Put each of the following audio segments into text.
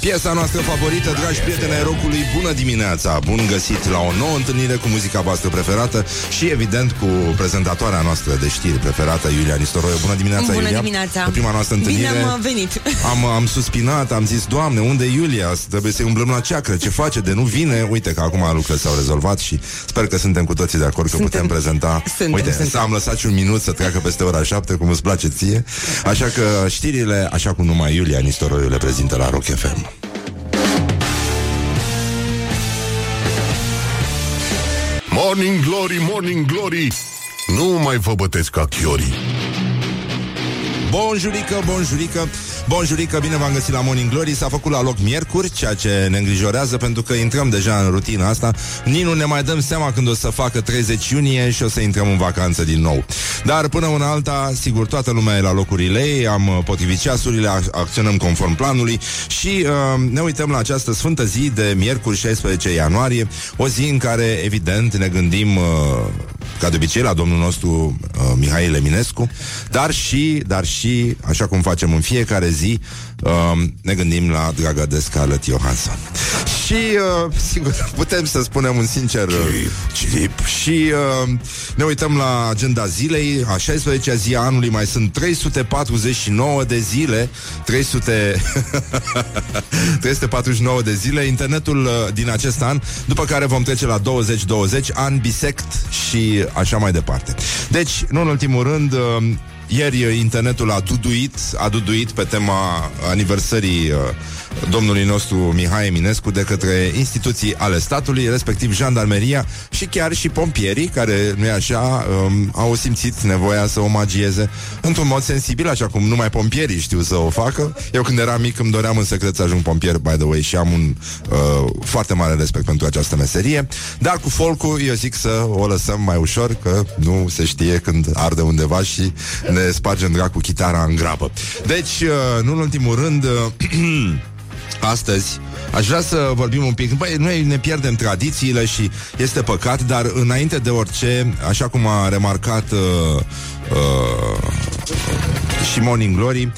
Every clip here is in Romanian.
Piesa noastră favorită, dragi prieteni ai rocului, bună dimineața! Bun găsit la o nouă întâlnire cu muzica voastră preferată și, evident, cu prezentatoarea noastră de știri preferată, Iulia Nistoroiu. Bună dimineața, Bună Iulia! dimineața! Pe prima noastră întâlnire Bine am venit! Am, am suspinat, am zis, Doamne, unde e Iulia? Trebuie să-i umblăm la ceacră, ce face de nu vine? Uite că acum lucrurile s-au rezolvat și sper că suntem cu toții de acord că Suntem. putem prezenta. Suntem, Uite, suntem. am lăsat și un minut să treacă peste ora 7, cum îți place ție. Așa că știrile, așa cum numai Iulia Nistoroiu le prezintă la Rock FM. Morning Glory, Morning Glory. Nu mai vă bătesc ca chiorii. Bonjurică, bonjurică Bonjurică, bine v-am găsit la Morning Glory. S-a făcut la loc miercuri, ceea ce ne îngrijorează Pentru că intrăm deja în rutina asta. Nici nu ne mai dăm seama când o să facă 30 iunie Și o să intrăm în vacanță din nou. Dar până una alta, sigur, toată lumea e la locurile ei Am uh, potrivit ceasurile, ac- acționăm conform planului Și uh, ne uităm la această sfântă zi de miercuri 16 ianuarie O zi în care, evident, ne gândim uh, ca de obicei la domnul nostru uh, Mihail Eminescu, dar și, dar și, așa cum facem în fiecare zi, uh, ne gândim la draga de Scarlett Johansson. Și, uh, sigur, putem să spunem un sincer uh, cirip. Și uh, ne uităm la agenda zilei, a 16-a zi a anului, mai sunt 349 de zile, 300... 349 de zile, internetul uh, din acest an, după care vom trece la 2020, an bisect și așa mai departe. Deci, nu în ultimul rând, uh, ieri uh, internetul a duduit, a duduit pe tema aniversării uh, domnului nostru Mihai Eminescu de către instituții ale statului, respectiv jandarmeria și chiar și pompierii, care, nu e așa, um, au simțit nevoia să omagieze într-un mod sensibil, așa cum numai pompierii știu să o facă. Eu când eram mic îmi doream în secret să ajung pompier, by the way, și am un uh, foarte mare respect pentru această meserie. Dar cu folcul eu zic să o lăsăm mai ușor, că nu se știe când arde undeva și ne spargem dracu chitara în grabă. Deci, uh, nu în ultimul rând, uh, Astăzi aș vrea să vorbim un pic. Băi, noi ne pierdem tradițiile și este păcat Dar înainte de orice Așa cum a remarcat uh, uh, Și Morning Glory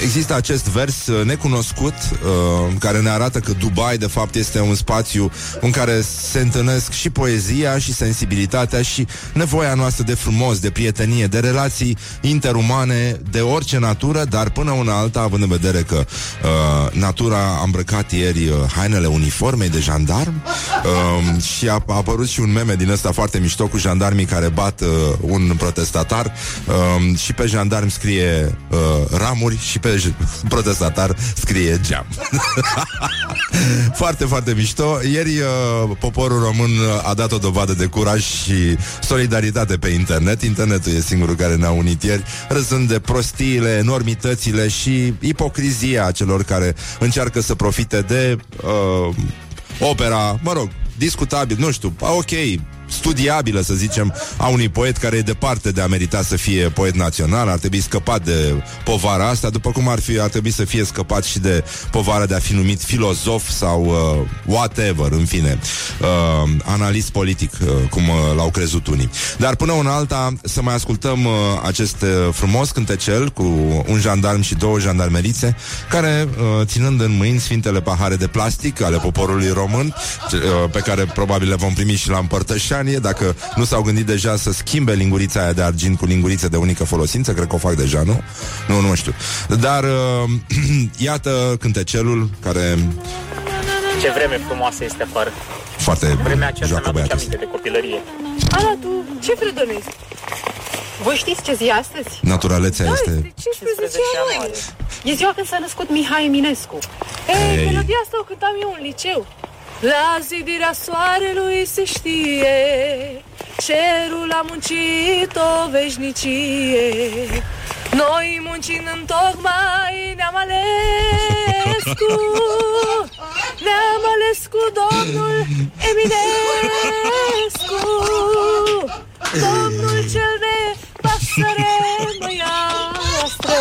Există acest vers uh, necunoscut uh, care ne arată că Dubai de fapt este un spațiu în care se întâlnesc și poezia și sensibilitatea și nevoia noastră de frumos, de prietenie, de relații interumane, de orice natură, dar până una alta, având în vedere că uh, natura a îmbrăcat ieri uh, hainele uniformei de jandarm uh, și a, a apărut și un meme din ăsta foarte mișto cu jandarmii care bat uh, un protestatar uh, și pe jandarm scrie uh, ramuri și pe j- protestatar scrie geam. foarte, foarte mișto. Ieri uh, poporul român uh, a dat o dovadă de curaj și solidaritate pe internet. Internetul e singurul care ne-a unit ieri, râzând de prostiile, enormitățile și ipocrizia celor care încearcă să profite de uh, opera, mă rog, discutabil, nu știu, ok, studiabilă, să zicem, a unui poet care e departe de a merita să fie poet național, ar trebui scăpat de povara asta, după cum ar fi ar trebui să fie scăpat și de povara de a fi numit filozof sau uh, whatever, în fine, uh, analist politic, uh, cum uh, l-au crezut unii. Dar până una alta, să mai ascultăm uh, acest uh, frumos cântecel cu un jandarm și două jandarmerițe, care, uh, ținând în mâini sfintele pahare de plastic ale poporului român, ce- uh, pe care probabil le vom primi și la împărtășanie, dacă nu s-au gândit deja să schimbe lingurița aia de argint cu lingurițe de unică folosință, cred că o fac deja, nu? Nu, nu știu. Dar uh, iată cântecelul care Ce vreme frumoasă este afară. foarte Vremea aceasta joacă mi-aduce băiatul aminte ăsta. de copilărie. Ana, tu ce fredonezi? Voi știți ce zi e astăzi? Naturalețea Da, este... este 15 ianuarie. ianuarie. E ziua când s-a născut Mihai Eminescu. Ei, Ei. melodia asta o cântam eu în liceu. La zidirea soarelui se știe Cerul a muncit o veșnicie. Noi muncind în tocmai ne-am ales cu Ne-am ales cu domnul Eminescu. Domnul cel de pasăre măiastră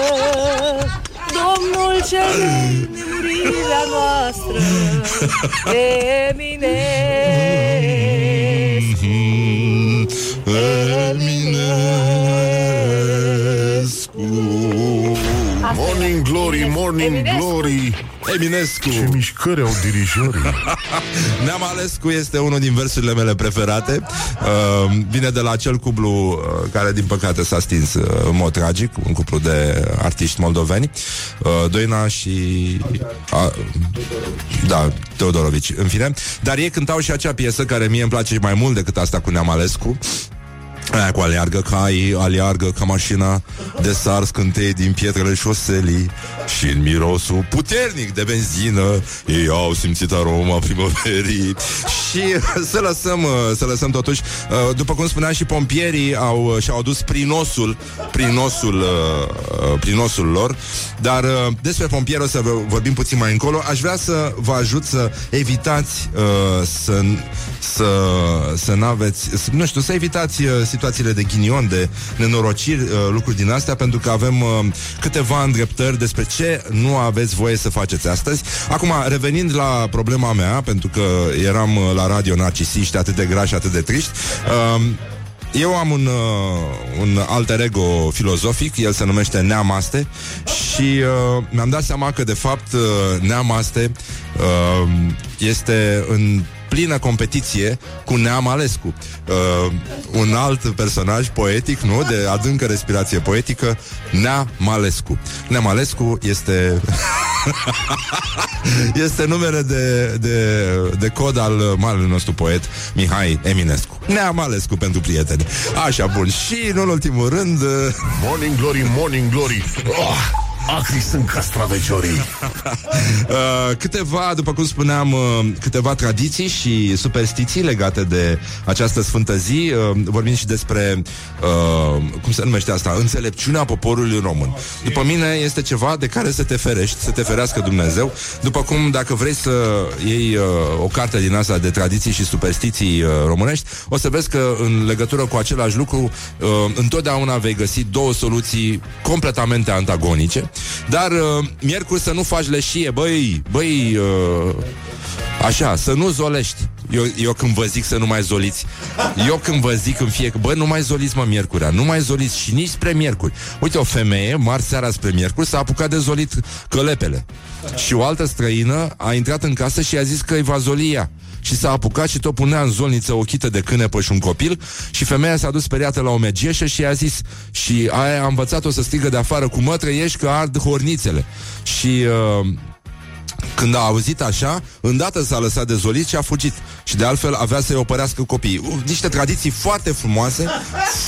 Domnul cel de nemurirea noastră Eminescu Eminescu Morning Glory, Morning Eminescu. Glory Eminescu. Ce mișcări au dirijorii. Neam Alescu este unul din versurile mele preferate. Uh, Vine de la acel cuplu uh, Care din păcate s-a stins uh, În mod tragic Un cuplu de artiști moldoveni. Uh, Doina și uh, Da, Teodorovici În fine, dar ei cântau și acea piesă Care mie îmi place mai mult decât asta cu Neam Alescu Aia cu aleargă cai, aleargă ca mașina de sar scântei din pietrele șoselii și în mirosul puternic de benzină ei au simțit aroma primăverii și să lăsăm, să lăsăm totuși, uh, după cum spunea și pompierii au, uh, și-au adus prinosul, prinosul, uh, prinosul lor, dar despre pompieri o să vorbim puțin mai încolo. Aș vrea să vă ajut să evitați să, să, să n-aveți, nu știu, să evitați situațiile de ghinion, de nenorociri, uh, lucruri din astea, pentru că avem uh, câteva îndreptări despre ce nu aveți voie să faceți astăzi. Acum, revenind la problema mea, pentru că eram uh, la radio narcisiști atât de grași, atât de triști, eu am un, uh, un alter ego filozofic, el se numește Neamaste și uh, mi-am dat seama că de fapt uh, Neamaste uh, este în plină competiție cu Neam Alescu. Uh, un alt personaj poetic, nu? De adâncă respirație poetică, Neam Alescu. Neam Alescu este... este numele de, de, de cod al marelui nostru poet Mihai Eminescu. Neam Alescu pentru prieteni. Așa, bun. Și, în ultimul rând... Uh... Morning Glory, Morning Glory oh! Acri sunt castraveciorii. Uh, Câteva, după cum spuneam uh, Câteva tradiții și superstiții Legate de această sfântă zi. Uh, Vorbim și despre uh, Cum se numește asta? Înțelepciunea poporului român. După mine este ceva de care să te ferești Să te ferească Dumnezeu. După cum dacă vrei să iei uh, O carte din asta de tradiții și superstiții uh, românești O să vezi că în legătură cu același lucru uh, Întotdeauna vei găsi două soluții Completamente antagonice dar uh, miercuri să nu faci leșie, băi, băi, uh, așa, să nu zolești. Eu, eu când vă zic să nu mai zoliți Eu când vă zic în fie Bă, nu mai zoliți mă miercurea Nu mai zoliți și nici spre miercuri. Uite, o femeie, marți seara spre miercuri S-a apucat de zolit călepele. Și o altă străină a intrat în casă Și a zis că îi va zoli ea și s-a apucat și tot punea în zolniță ochită de cânepă și un copil și femeia s-a dus speriată la o megieșă și i-a zis și aia a învățat-o să strigă de afară cu mă trăiești că ard hornițele și uh, când a auzit așa, îndată s-a lăsat de zolit și a fugit. Și de altfel avea să-i opărească copiii. Niște tradiții foarte frumoase,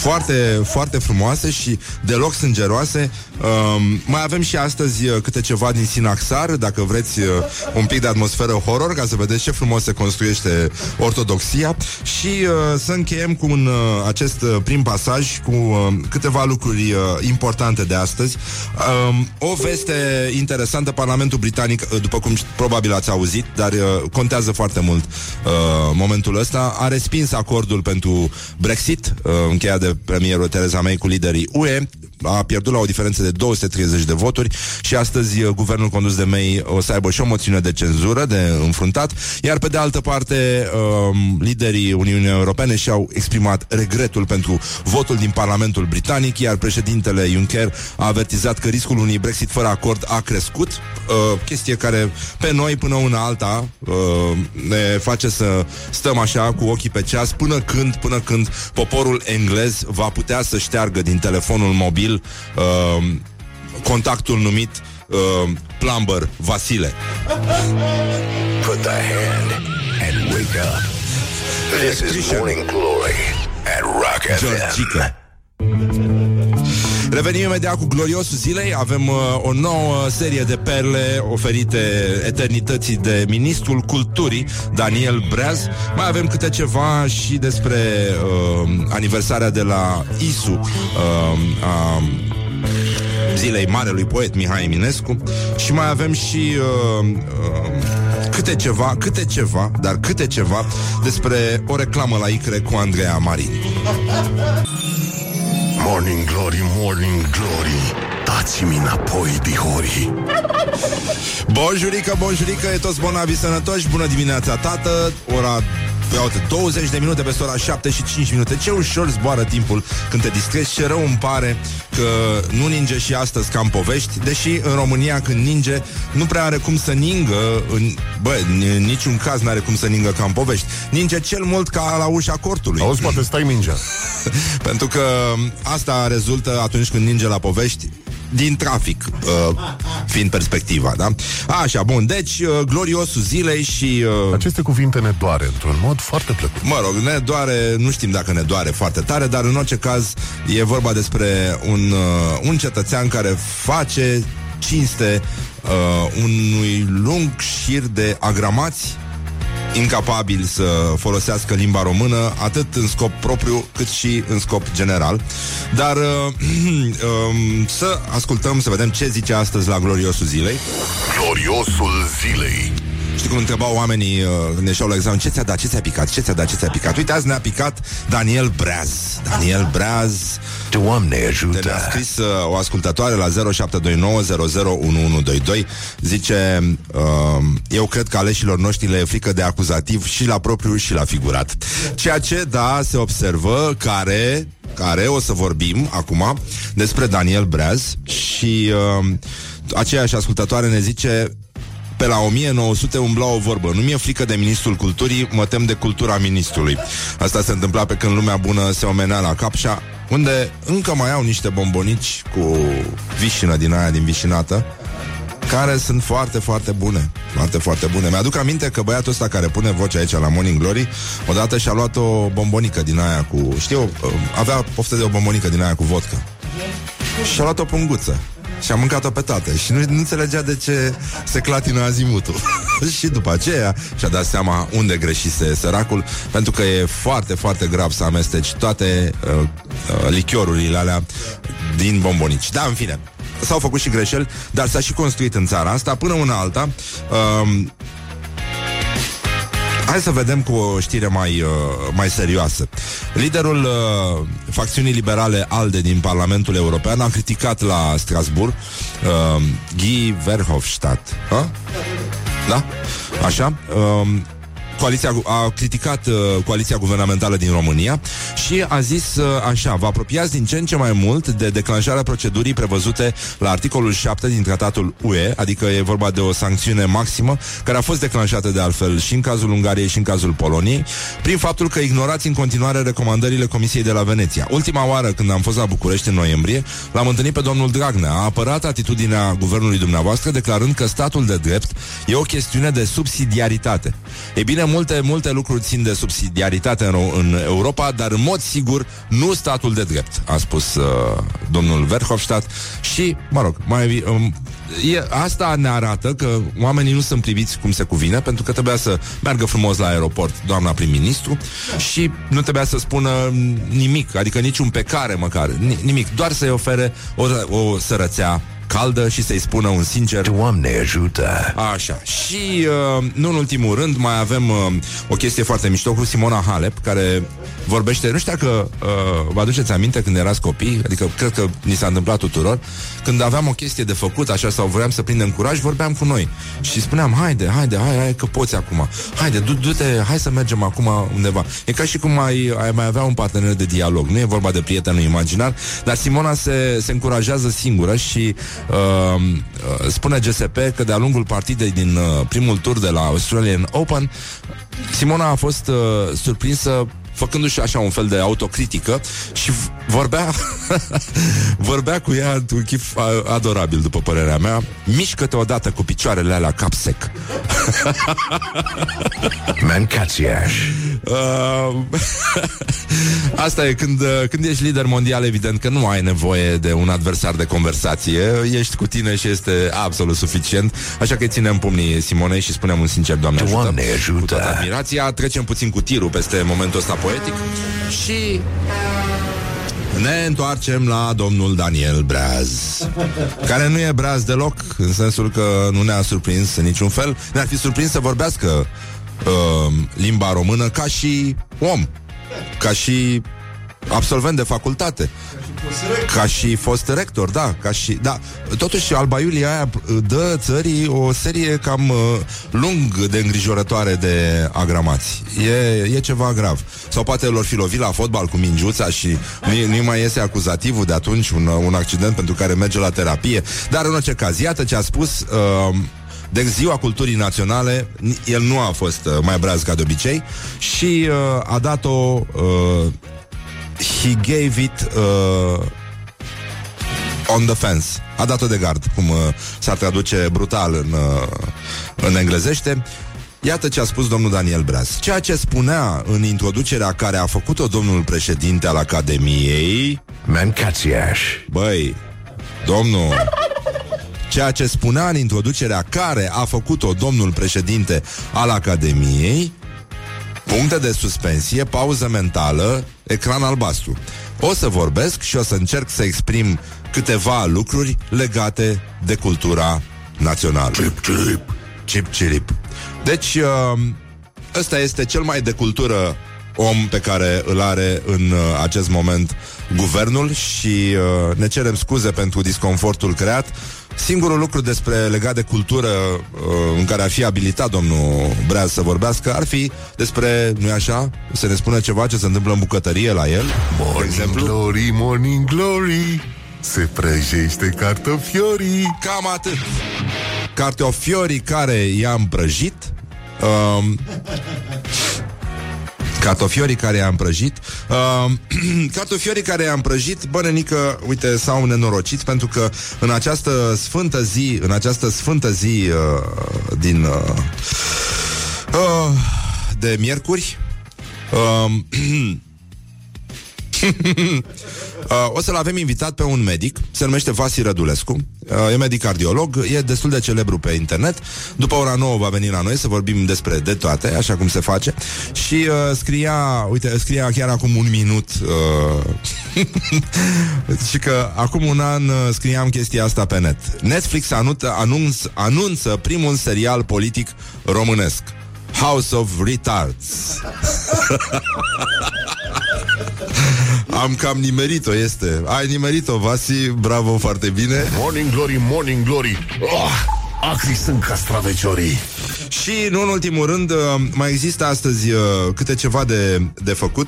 foarte, foarte frumoase și deloc sângeroase. Um, mai avem și astăzi uh, câte ceva din Sinaxar, dacă vreți uh, un pic de atmosferă horror, ca să vedeți ce frumos se construiește ortodoxia. Și uh, să încheiem cu un, uh, acest uh, prim pasaj cu uh, câteva lucruri uh, importante de astăzi. Um, o veste interesantă, Parlamentul Britanic, uh, după cum probabil ați auzit, dar uh, contează foarte mult uh, momentul ăsta, a respins acordul pentru Brexit, uh, încheiat de premierul Theresa May cu liderii UE, a pierdut la o diferență de 230 de voturi și astăzi uh, guvernul condus de May o să aibă și o moțiune de cenzură, de înfruntat, iar pe de altă parte uh, liderii Uniunii Europene și-au exprimat regretul pentru votul din Parlamentul Britanic, iar președintele Juncker a avertizat că riscul unui Brexit fără acord a crescut, uh, chestie care pe noi până una alta uh, ne face să stăm așa cu ochii pe ceas până când, până când poporul englez va putea să șteargă din telefonul mobil uh, contactul numit uh, Plumber Vasile. Put the hand and wake up. This is Morning Glory at Rock FM. Georgica. Revenim imediat cu gloriosul zilei. Avem uh, o nouă serie de perle Oferite eternității de Ministrul Culturii Daniel Breaz. Mai avem câte ceva și despre uh, Aniversarea de la ISU uh, uh, Zilei Marelui Poet Mihai Eminescu. Și mai avem și uh, uh, Câte ceva, câte ceva Dar câte ceva despre o reclamă la ICRE cu Andreea Marin Morning Glory, Morning Glory. Dați-mi înapoi, dihori. Bonjurică, bonjurică, e toți bonavi sănătoși. Bună dimineața, tată. Ora Păi uite, 20 de minute peste ora 7 și 5 minute. Ce ușor zboară timpul când te distrezi. Ce rău îmi pare că nu ninge și astăzi ca în povești, deși în România când ninge nu prea are cum să ningă, în, bă, în niciun caz nu are cum să ningă ca în povești. Ninge cel mult ca la ușa cortului. Auzi, poate stai mingea. Pentru că asta rezultă atunci când ninge la povești din trafic, uh, fiind perspectiva, da? Așa, bun, deci, uh, gloriosul zilei și... Uh, Aceste cuvinte ne doare într-un mod foarte plăcut. Mă rog, ne doare, nu știm dacă ne doare foarte tare, dar în orice caz e vorba despre un, uh, un cetățean care face cinste uh, unui lung șir de agramați incapabili să folosească limba română atât în scop propriu cât și în scop general. Dar uh, um, să ascultăm, să vedem ce zice astăzi la gloriosul zilei. Gloriosul zilei. Știi cum întrebau oamenii uh, când ieșeau la examen, ce ți-a dat, ce ți-a picat, ce ți-a dat, ce ți-a picat? Uite, azi ne-a picat Daniel Breaz. Daniel Breaz Doamne de ajută! ne-a scris uh, o ascultătoare la 0729001122 Zice uh, Eu cred că aleșilor noștri le e frică de acuzativ Și la propriu și la figurat Ceea ce, da, se observă Care, care o să vorbim acum Despre Daniel Breaz Și uh, aceeași ascultătoare ne zice pe la 1900 umbla o vorbă. Nu mi-e frică de ministrul culturii Mă tem de cultura ministrului. Asta se întâmpla pe când lumea bună se omenea la Capșa Unde încă mai au niște bombonici Cu vișină din aia din vișinată care sunt foarte, foarte bune. Foarte, foarte bune. Mi-aduc aminte că băiatul ăsta care pune vocea aici la Morning Glory Odată și-a luat o bombonică din aia cu... Știu, avea poftă de o bombonică din aia cu vodka. Și-a luat o punguță și a mâncat-o pe toate Și nu, nu înțelegea de ce se clatină azimutul. Și după aceea Și-a dat seama unde greșise săracul Pentru că e foarte, foarte grav să amesteci Toate uh, uh, lichiorurile alea Din bombonici. Da, în fine. S-au făcut și greșeli, dar s-a și construit în țara asta Până una alta. Uh, Hai să vedem cu o știre mai, uh, mai serioasă. Liderul uh, facțiunii liberale ALDE din Parlamentul European a criticat la Strasburg uh, Guy Verhofstadt. Ha? Da? Așa? Uh, coaliția, a criticat uh, coaliția guvernamentală din România și a zis uh, așa, vă apropiați din ce în ce mai mult de declanșarea procedurii prevăzute la articolul 7 din tratatul UE, adică e vorba de o sancțiune maximă care a fost declanșată de altfel și în cazul Ungariei și în cazul Poloniei, prin faptul că ignorați în continuare recomandările Comisiei de la Veneția. Ultima oară când am fost la București în noiembrie, l-am întâlnit pe domnul Dragnea. A apărat atitudinea guvernului dumneavoastră declarând că statul de drept e o chestiune de subsidiaritate. E bine, multe, multe lucruri țin de subsidiaritate în, în Europa, dar în mod sigur nu statul de drept, a spus uh, domnul Verhofstadt. Și, mă rog, mai, um, e, asta ne arată că oamenii nu sunt priviți cum se cuvine, pentru că trebuia să meargă frumos la aeroport doamna prim-ministru și nu trebuia să spună nimic, adică niciun pecare măcar, nimic, doar să-i ofere o, o sărățea caldă și să-i spună un sincer Doamne ajută! Așa, și uh, nu în ultimul rând mai avem uh, o chestie foarte mișto cu Simona Halep, care vorbește, nu știu dacă uh, vă aduceți aminte când erați copii, adică cred că ni s-a întâmplat tuturor, când aveam o chestie de făcut așa sau vroiam să prindem curaj, vorbeam cu noi și spuneam, haide, haide, hai, hai că poți acum, haide, du- du-te, hai să mergem acum undeva. E ca și cum ai, ai mai avea un partener de dialog, nu e vorba de prietenul imaginar, dar Simona se, se încurajează singură și uh, uh, spune GSP că de-a lungul partidei din uh, primul tur de la Australian Open, Simona a fost uh, surprinsă făcându-și așa un fel de autocritică și vorbea vorbea cu ea într-un chip a- adorabil, după părerea mea. Mișcă-te odată cu picioarele alea cap sec. Mancațiaș. Uh, Asta e când, uh, când ești lider mondial, evident că nu ai nevoie de un adversar de conversație. Ești cu tine și este absolut suficient. Așa că îi ținem pumnii Simonei și spunem un sincer, Doamne ajută. Doamne ajută. Cu toată admirația, trecem puțin cu tirul peste momentul ăsta poetic. Și ne întoarcem la domnul Daniel Braz Care nu e Braz deloc În sensul că nu ne-a surprins în niciun fel. Ne-ar fi surprins să vorbească uh, Limba română ca și om Ca și absolvent de facultate Ca și fost rector, da, ca și, da. Totuși, Alba Iulia aia dă țării o serie cam uh, lung de îngrijorătoare de agramați. E, e ceva grav. Sau poate lor fi lovit la fotbal cu mingiuța și nu, nu mai iese acuzativul de atunci, un, un accident pentru care merge la terapie. Dar în orice caz, iată ce a spus... Uh, de ziua culturii naționale, el nu a fost uh, mai braz ca de obicei și uh, a dat-o uh, he gave it uh, on the fence. A dat-o de gard, cum uh, s-ar traduce brutal în, uh, în englezește. Iată ce a spus domnul Daniel Braz. Ceea ce spunea în introducerea care a făcut-o domnul președinte al Academiei... Mancațiaș. Băi, domnul... Ceea ce spunea în introducerea care a făcut-o domnul președinte al Academiei Puncte de suspensie, pauză mentală, ecran albastru. O să vorbesc și o să încerc să exprim câteva lucruri legate de cultura națională. Cip, cip. Chip chirip. Deci, uh, ăsta este cel mai de cultură om pe care îl are în uh, acest moment guvernul și uh, ne cerem scuze pentru disconfortul creat. Singurul lucru despre legat de cultură uh, în care ar fi abilitat domnul Breaz să vorbească ar fi despre, nu așa, să ne spună ceva ce se întâmplă în bucătărie la el. Morning exemplu? glory, morning glory Se prăjește cartofiorii Cam atât. Cartofiorii care i-am prăjit. Um, Cartofiorii care i-am prăjit uh, Cartofiorii care i-am prăjit Bănenică, uite, s-au nenorocit Pentru că în această sfântă zi În această sfântă zi uh, Din uh, uh, De miercuri uh, Uh, o să-l avem invitat pe un medic, se numește Vasi Rădulescu, uh, e medic cardiolog, e destul de celebru pe internet. După ora 9 va veni la noi să vorbim despre de toate, așa cum se face. Și uh, scria, uite, scria chiar acum un minut uh, și că acum un an uh, scriam chestia asta pe net. Netflix anunță, anunț, anunță primul serial politic românesc. House of Retards. Am cam nimerit-o, este. Ai nimerit-o, Vasi, bravo, foarte bine. Morning glory, morning glory oh, Acri sunt castraveciorii Și, nu în ultimul rând, uh, mai există astăzi uh, câte ceva de, de făcut.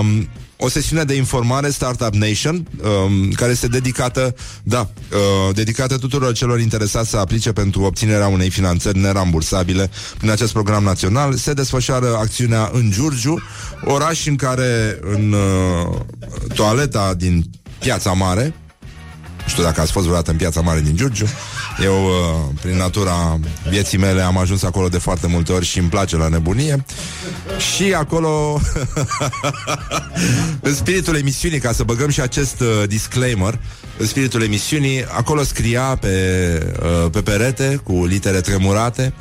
Um, o sesiune de informare Startup Nation, um, care este dedicată, da, uh, dedicată tuturor celor interesați să aplice pentru obținerea unei finanțări nerambursabile prin acest program național. Se desfășoară acțiunea în Giurgiu, oraș în care în uh, toaleta din Piața Mare, nu știu dacă ați fost vreodată în Piața Mare din Giurgiu, eu, uh, prin natura vieții mele, am ajuns acolo de foarte multe ori și îmi place la nebunie. Și acolo, în spiritul emisiunii, ca să băgăm și acest uh, disclaimer, în spiritul emisiunii, acolo scria pe, uh, pe perete, cu litere tremurate,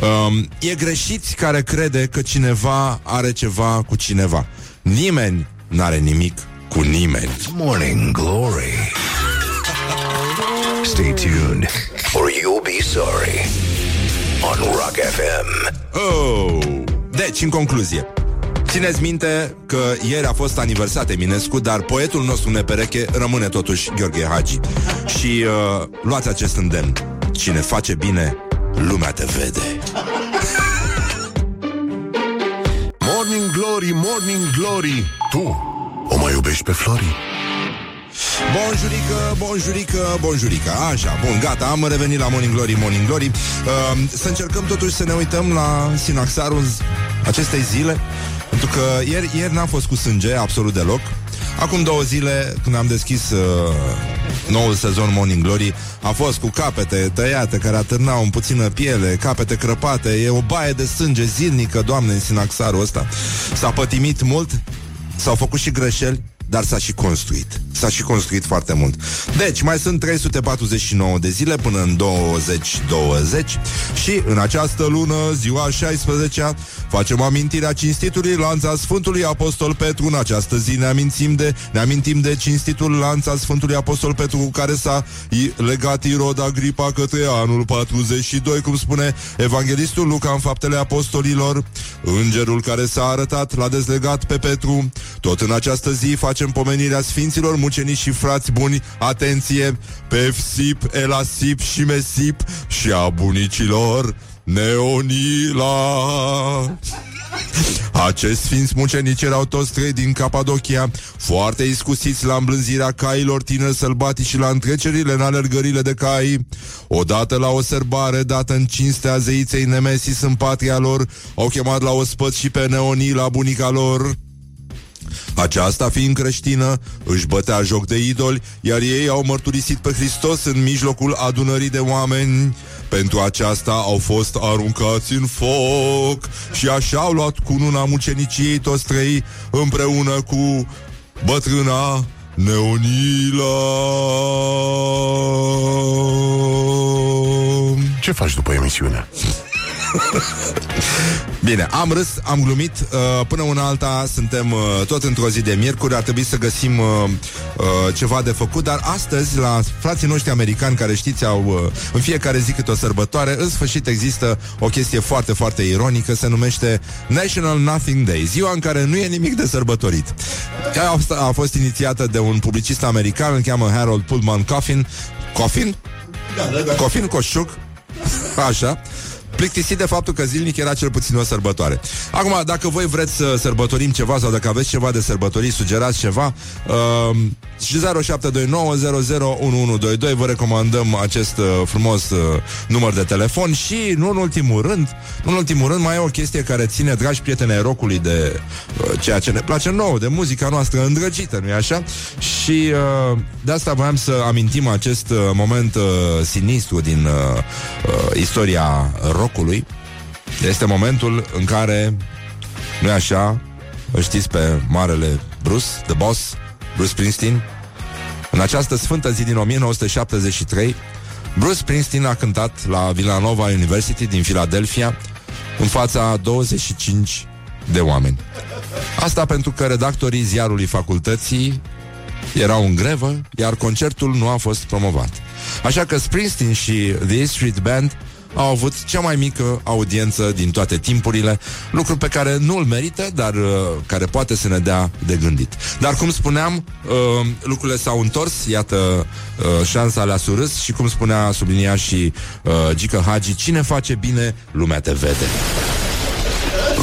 um, e greșit care crede că cineva are ceva cu cineva. Nimeni n-are nimic cu nimeni. Morning Glory. Stay tuned, or you'll be sorry. On Rock FM. Oh! Deci, în concluzie, Țineți minte că ieri a fost aniversat Eminescu, dar poetul nostru nepereche rămâne totuși Gheorghe Hagi. Și uh, luați acest îndemn. Cine face bine, lumea te vede. Morning glory, morning glory Tu o mai iubești pe Flori? Bonjurică, bonjurică, bonjurică. Așa, bun, gata, am revenit la Morning Glory, Morning Glory. Uh, Să încercăm totuși să ne uităm la sinaxarul acestei zile Pentru că ieri, ieri n-am fost cu sânge, absolut deloc. Acum două zile, când am deschis uh, noul sezon Morning Glory, a fost cu capete tăiate care atârnau în puțină piele, capete crăpate, e o baie de sânge zilnică, doamne, în sinaxarul ăsta. S-a pătimit mult, s-au făcut și greșeli, dar s-a și construit. S-a și construit foarte mult. Deci, mai sunt 349 de zile până în 2020 și în această lună, ziua 16 facem amintirea cinstitului lanț al Sfântului Apostol Petru. În această zi ne amintim de, ne amintim de cinstitul lanț al Sfântului Apostol Petru cu care s-a i- legat Irod Agripa către anul 42, cum spune evanghelistul Luca în faptele apostolilor. Îngerul care s-a arătat l-a dezlegat pe Petru. Tot în această zi facem facem pomenirea sfinților, mucenici și frați buni, atenție, pe Fsip, Elasip și Mesip și a bunicilor Neonila. Acești sfinți mucenici erau toți trei din Capadocia, foarte iscusiți la îmblânzirea cailor tineri sălbatici și la întrecerile în alergările de cai. Odată la o sărbare dată în cinstea zeiței Nemesis în patria lor, au chemat la ospăț și pe Neonila, bunica lor. Aceasta, fiind creștină, își bătea joc de idoli, iar ei au mărturisit pe Hristos în mijlocul adunării de oameni. Pentru aceasta au fost aruncați în foc și așa au luat cununa muceniciei toți trei împreună cu bătrâna Neonila. Ce faci după emisiune? Bine, am râs, am glumit. Uh, Până una alta suntem uh, tot într-o zi de miercuri. Ar trebui să găsim uh, uh, ceva de făcut Dar astăzi, la frații noștri americani Care știți, au uh, în fiecare zi câte o sărbătoare În sfârșit există o chestie foarte, foarte ironică. Se numește National Nothing Day Ziua în care nu e nimic de sărbătorit. A, a fost inițiată de un publicist american Îl cheamă Harold Pullman Coffin. Coffin? Da, da, da. Coffin Coșuc? Așa plictisit de faptul că zilnic era cel puțin o sărbătoare. Acum, dacă voi vreți să sărbătorim ceva sau dacă aveți ceva de sărbătorit, sugerați ceva, uh, 0729001122 vă recomandăm acest uh, frumos uh, număr de telefon și, nu în ultimul rând, nu în ultimul rând, mai e o chestie care ține, dragi prieteni ai rocului, de uh, ceea ce ne place nouă, de muzica noastră îndrăgită, nu-i așa? Și uh, de asta voiam să amintim acest uh, moment uh, sinistru din uh, uh, istoria rockului. Este momentul în care, nu-i așa, îl știți pe marele Bruce, The Boss, Bruce Springsteen. În această sfântă zi din 1973, Bruce Springsteen a cântat la Villanova University din Philadelphia în fața 25 de oameni. Asta pentru că redactorii ziarului facultății erau în grevă, iar concertul nu a fost promovat. Așa că Springsteen și The Street Band au avut cea mai mică audiență din toate timpurile, lucru pe care nu îl merită, dar uh, care poate să ne dea de gândit. Dar cum spuneam, uh, lucrurile s-au întors, iată uh, șansa le-a surâs și cum spunea, sublinia și uh, Gică Hagi, cine face bine, lumea te vede.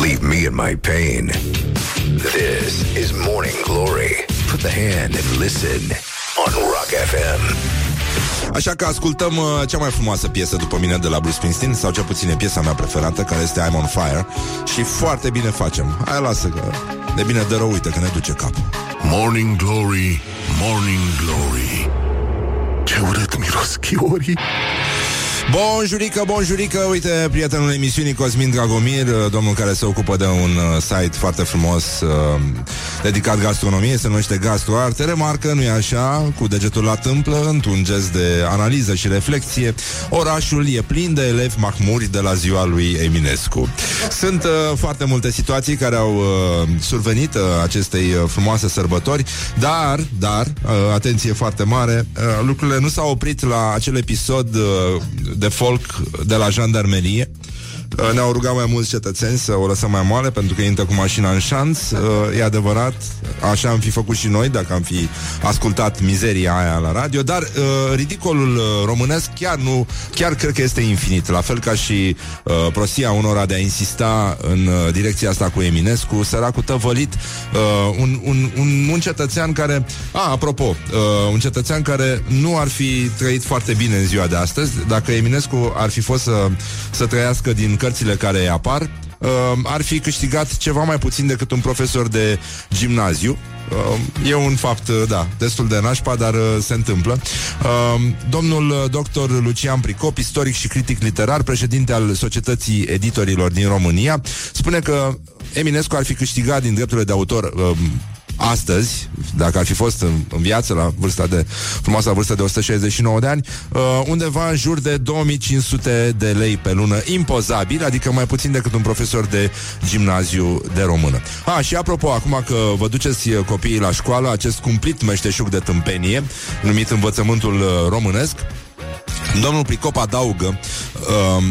Leave me in my pain. This is Morning Glory. Put the hand and listen on Rock FM. Așa că ascultăm uh, cea mai frumoasă piesă după mine de la Bruce Springsteen, sau cel puțin e piesa mea preferată, care este I'm on Fire, și foarte bine facem. Hai lasă că de bine de rău, uite că ne duce capul. Morning Glory, Morning Glory Ce urât miros chiorii Bonjurică, bonjurică, uite, prietenul emisiunii Cosmin Dragomir, uh, domnul care se ocupă de un uh, site foarte frumos uh, dedicat gastronomiei, se numește GastroArt, remarcă, nu-i așa, cu degetul la tâmplă, într-un gest de analiză și reflexie, orașul e plin de elevi mahmuri de la ziua lui Eminescu. Sunt uh, foarte multe situații care au uh, survenit uh, acestei uh, frumoase sărbători, dar, dar, uh, atenție foarte mare, uh, lucrurile nu s-au oprit la acel episod uh, de folk de la jandarmerie. Uh, Ne-au rugat mai mulți cetățeni să o lăsăm mai moale pentru că intră cu mașina în șanț. Uh, E adevărat, așa am fi făcut și noi dacă am fi ascultat mizeria aia la radio, dar uh, ridicolul uh, românesc chiar nu, chiar cred că este infinit, la fel ca și uh, prostia unora de a insista în uh, direcția asta cu Eminescu, săracul tăvălit, uh, un, un, un, un cetățean care, a, apropo, uh, un cetățean care nu ar fi trăit foarte bine în ziua de astăzi, dacă Eminescu ar fi fost să, să trăiască din cărțile care îi apar, uh, ar fi câștigat ceva mai puțin decât un profesor de gimnaziu. Uh, e un fapt, uh, da, destul de nașpa, dar uh, se întâmplă. Uh, domnul uh, doctor Lucian Pricop, istoric și critic literar, președinte al Societății Editorilor din România, spune că Eminescu ar fi câștigat din drepturile de autor uh, astăzi, dacă ar fi fost în, în viață la vârsta de frumoasa vârstă de 169 de ani, uh, undeva în jur de 2500 de lei pe lună, impozabil, adică mai puțin decât un profesor de gimnaziu de română. A, și apropo, acum că vă duceți uh, copiii la școală, acest cumplit meșteșug de tâmpenie, numit învățământul uh, românesc, domnul Pricop adaugă uh,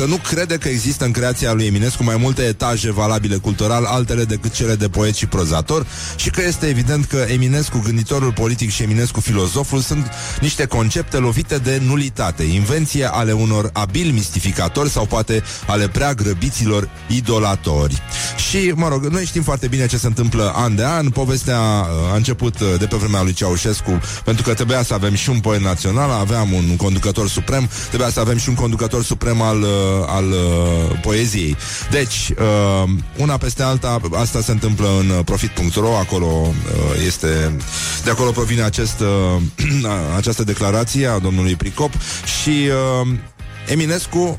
că nu crede că există în creația lui Eminescu mai multe etaje valabile cultural, altele decât cele de poet și prozator și că este evident că Eminescu, gânditorul politic și Eminescu, filozoful, sunt niște concepte lovite de nulitate, invenție ale unor abili mistificatori sau poate ale prea grăbiților idolatori. Și, mă rog, noi știm foarte bine ce se întâmplă an de an. Povestea uh, a început uh, de pe vremea lui Ceaușescu, pentru că trebuia să avem și un poet național, aveam un conducător suprem, trebuia să avem și un conducător suprem al, uh, al poeziei. Deci, una peste alta, asta se întâmplă în profit.ro, acolo este, de acolo provine acest, această declarație a domnului Pricop și Eminescu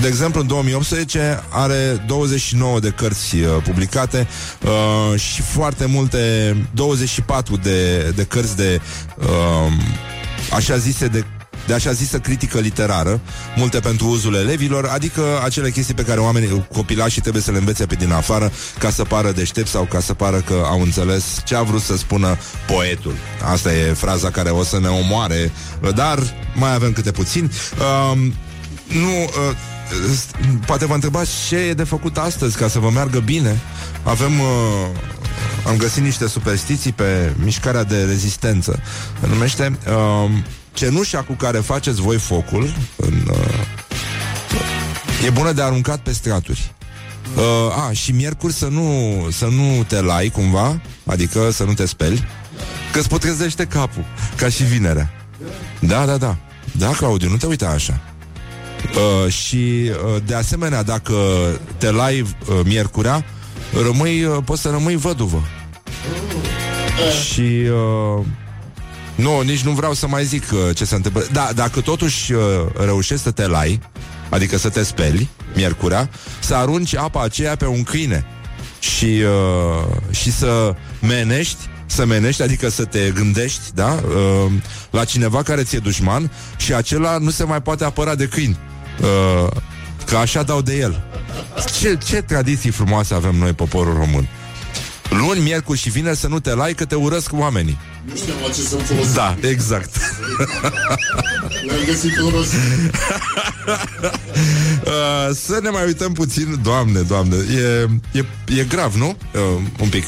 de exemplu, în 2018 are 29 de cărți uh, publicate uh, și foarte multe, 24 de, de cărți de uh, așa zise de de așa zisă critică literară, multe pentru uzul elevilor, adică acele chestii pe care oamenii, copilașii trebuie să le învețe pe din afară ca să pară deștept sau ca să pară că au înțeles ce a vrut să spună poetul. Asta e fraza care o să ne omoare, dar mai avem câte puțin. Uh, nu, uh, poate vă întrebați ce e de făcut astăzi ca să vă meargă bine. Avem... Uh, am găsit niște superstiții pe mișcarea de rezistență. Se numește uh, cenușa cu care faceți voi focul în, uh, e bună de aruncat pe straturi. Uh, a, și miercuri să nu, să nu te lai cumva, adică să nu te speli, că îți putrezește capul, ca și vinerea. Da, da, da. Da, Claudiu, nu te uita așa. Uh, și uh, de asemenea, dacă te lai uh, miercurea, rămâi, uh, poți să rămâi văduvă. Și uh, nu, nici nu vreau să mai zic uh, ce se întâmplă. Da, dacă totuși uh, reușești să te lai, adică să te speli miercurea, să arunci apa aceea pe un câine și, uh, și să menești să menești, adică să te gândești, da, uh, la cineva care ți-e dușman și acela nu se mai poate apăra de câini. Uh, că așa dau de el. Ce, ce tradiții frumoase avem noi, poporul român. Luni, miercuri și vineri să nu te lai că te urăsc oamenii. Nu știu la ce să folosim. Da, exact. Le-am găsit un rost. uh, să ne mai uităm puțin, doamne, doamne, e, e, e grav, nu? Uh, un pic.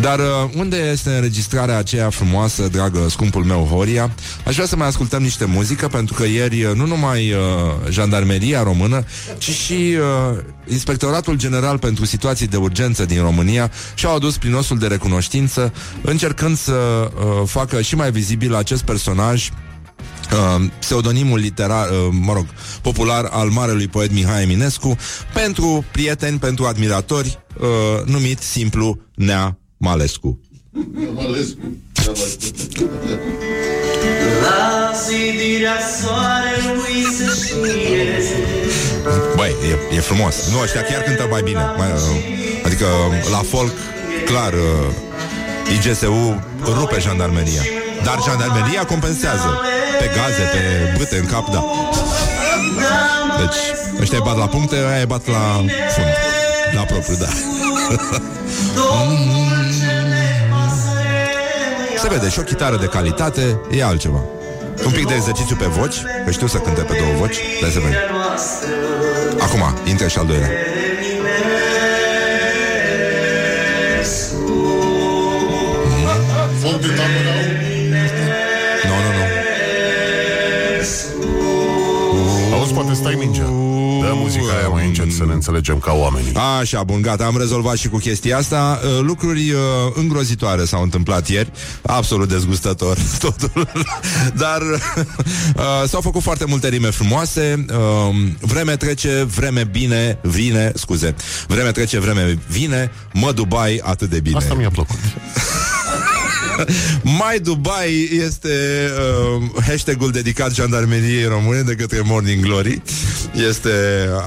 Dar uh, unde este înregistrarea aceea frumoasă, dragă, scumpul meu Horia? Aș vrea să mai ascultăm niște muzică, pentru că ieri uh, nu numai uh, jandarmeria română, ci și uh, Inspectoratul General pentru Situații de Urgență din România și-au adus prin osul de recunoștință, încercând să uh, facă și mai vizibil acest personaj Uh, pseudonimul literar, uh, mă rog, popular al marelui poet Mihai Eminescu, pentru prieteni, pentru admiratori, uh, numit simplu Nea Malescu. Malescu. La zidirea soarelui să știe Băi, e, e frumos. Nu, ăștia chiar cântă mai bine. Mai, uh, adică la folk, clar, uh, IGSU rupe jandarmeria. Dar jandarmeria compensează. Pe gaze, pe bâte, în cap, da. Deci, ăștia bat la puncte, aia bat la fund. La propriu, da. Se vede și o chitară de calitate e altceva. Un pic de exercițiu pe voci, că știu să cânte pe două voci, de să vedem. Acum, intră și al doilea. Foc de tabără poate stai mingea. Dă muzica aia mai încet să ne înțelegem ca oamenii. Așa, bun, gata, am rezolvat și cu chestia asta. Uh, Lucruri uh, îngrozitoare s-au întâmplat ieri, absolut dezgustător totul, dar uh, s-au făcut foarte multe rime frumoase. Uh, vreme trece, vreme bine, vine, scuze. Vreme trece, vreme vine, mă Dubai atât de bine. Asta mi-a plăcut. Mai Dubai este uh, hashtagul dedicat jandarmeriei române de către Morning Glory. Este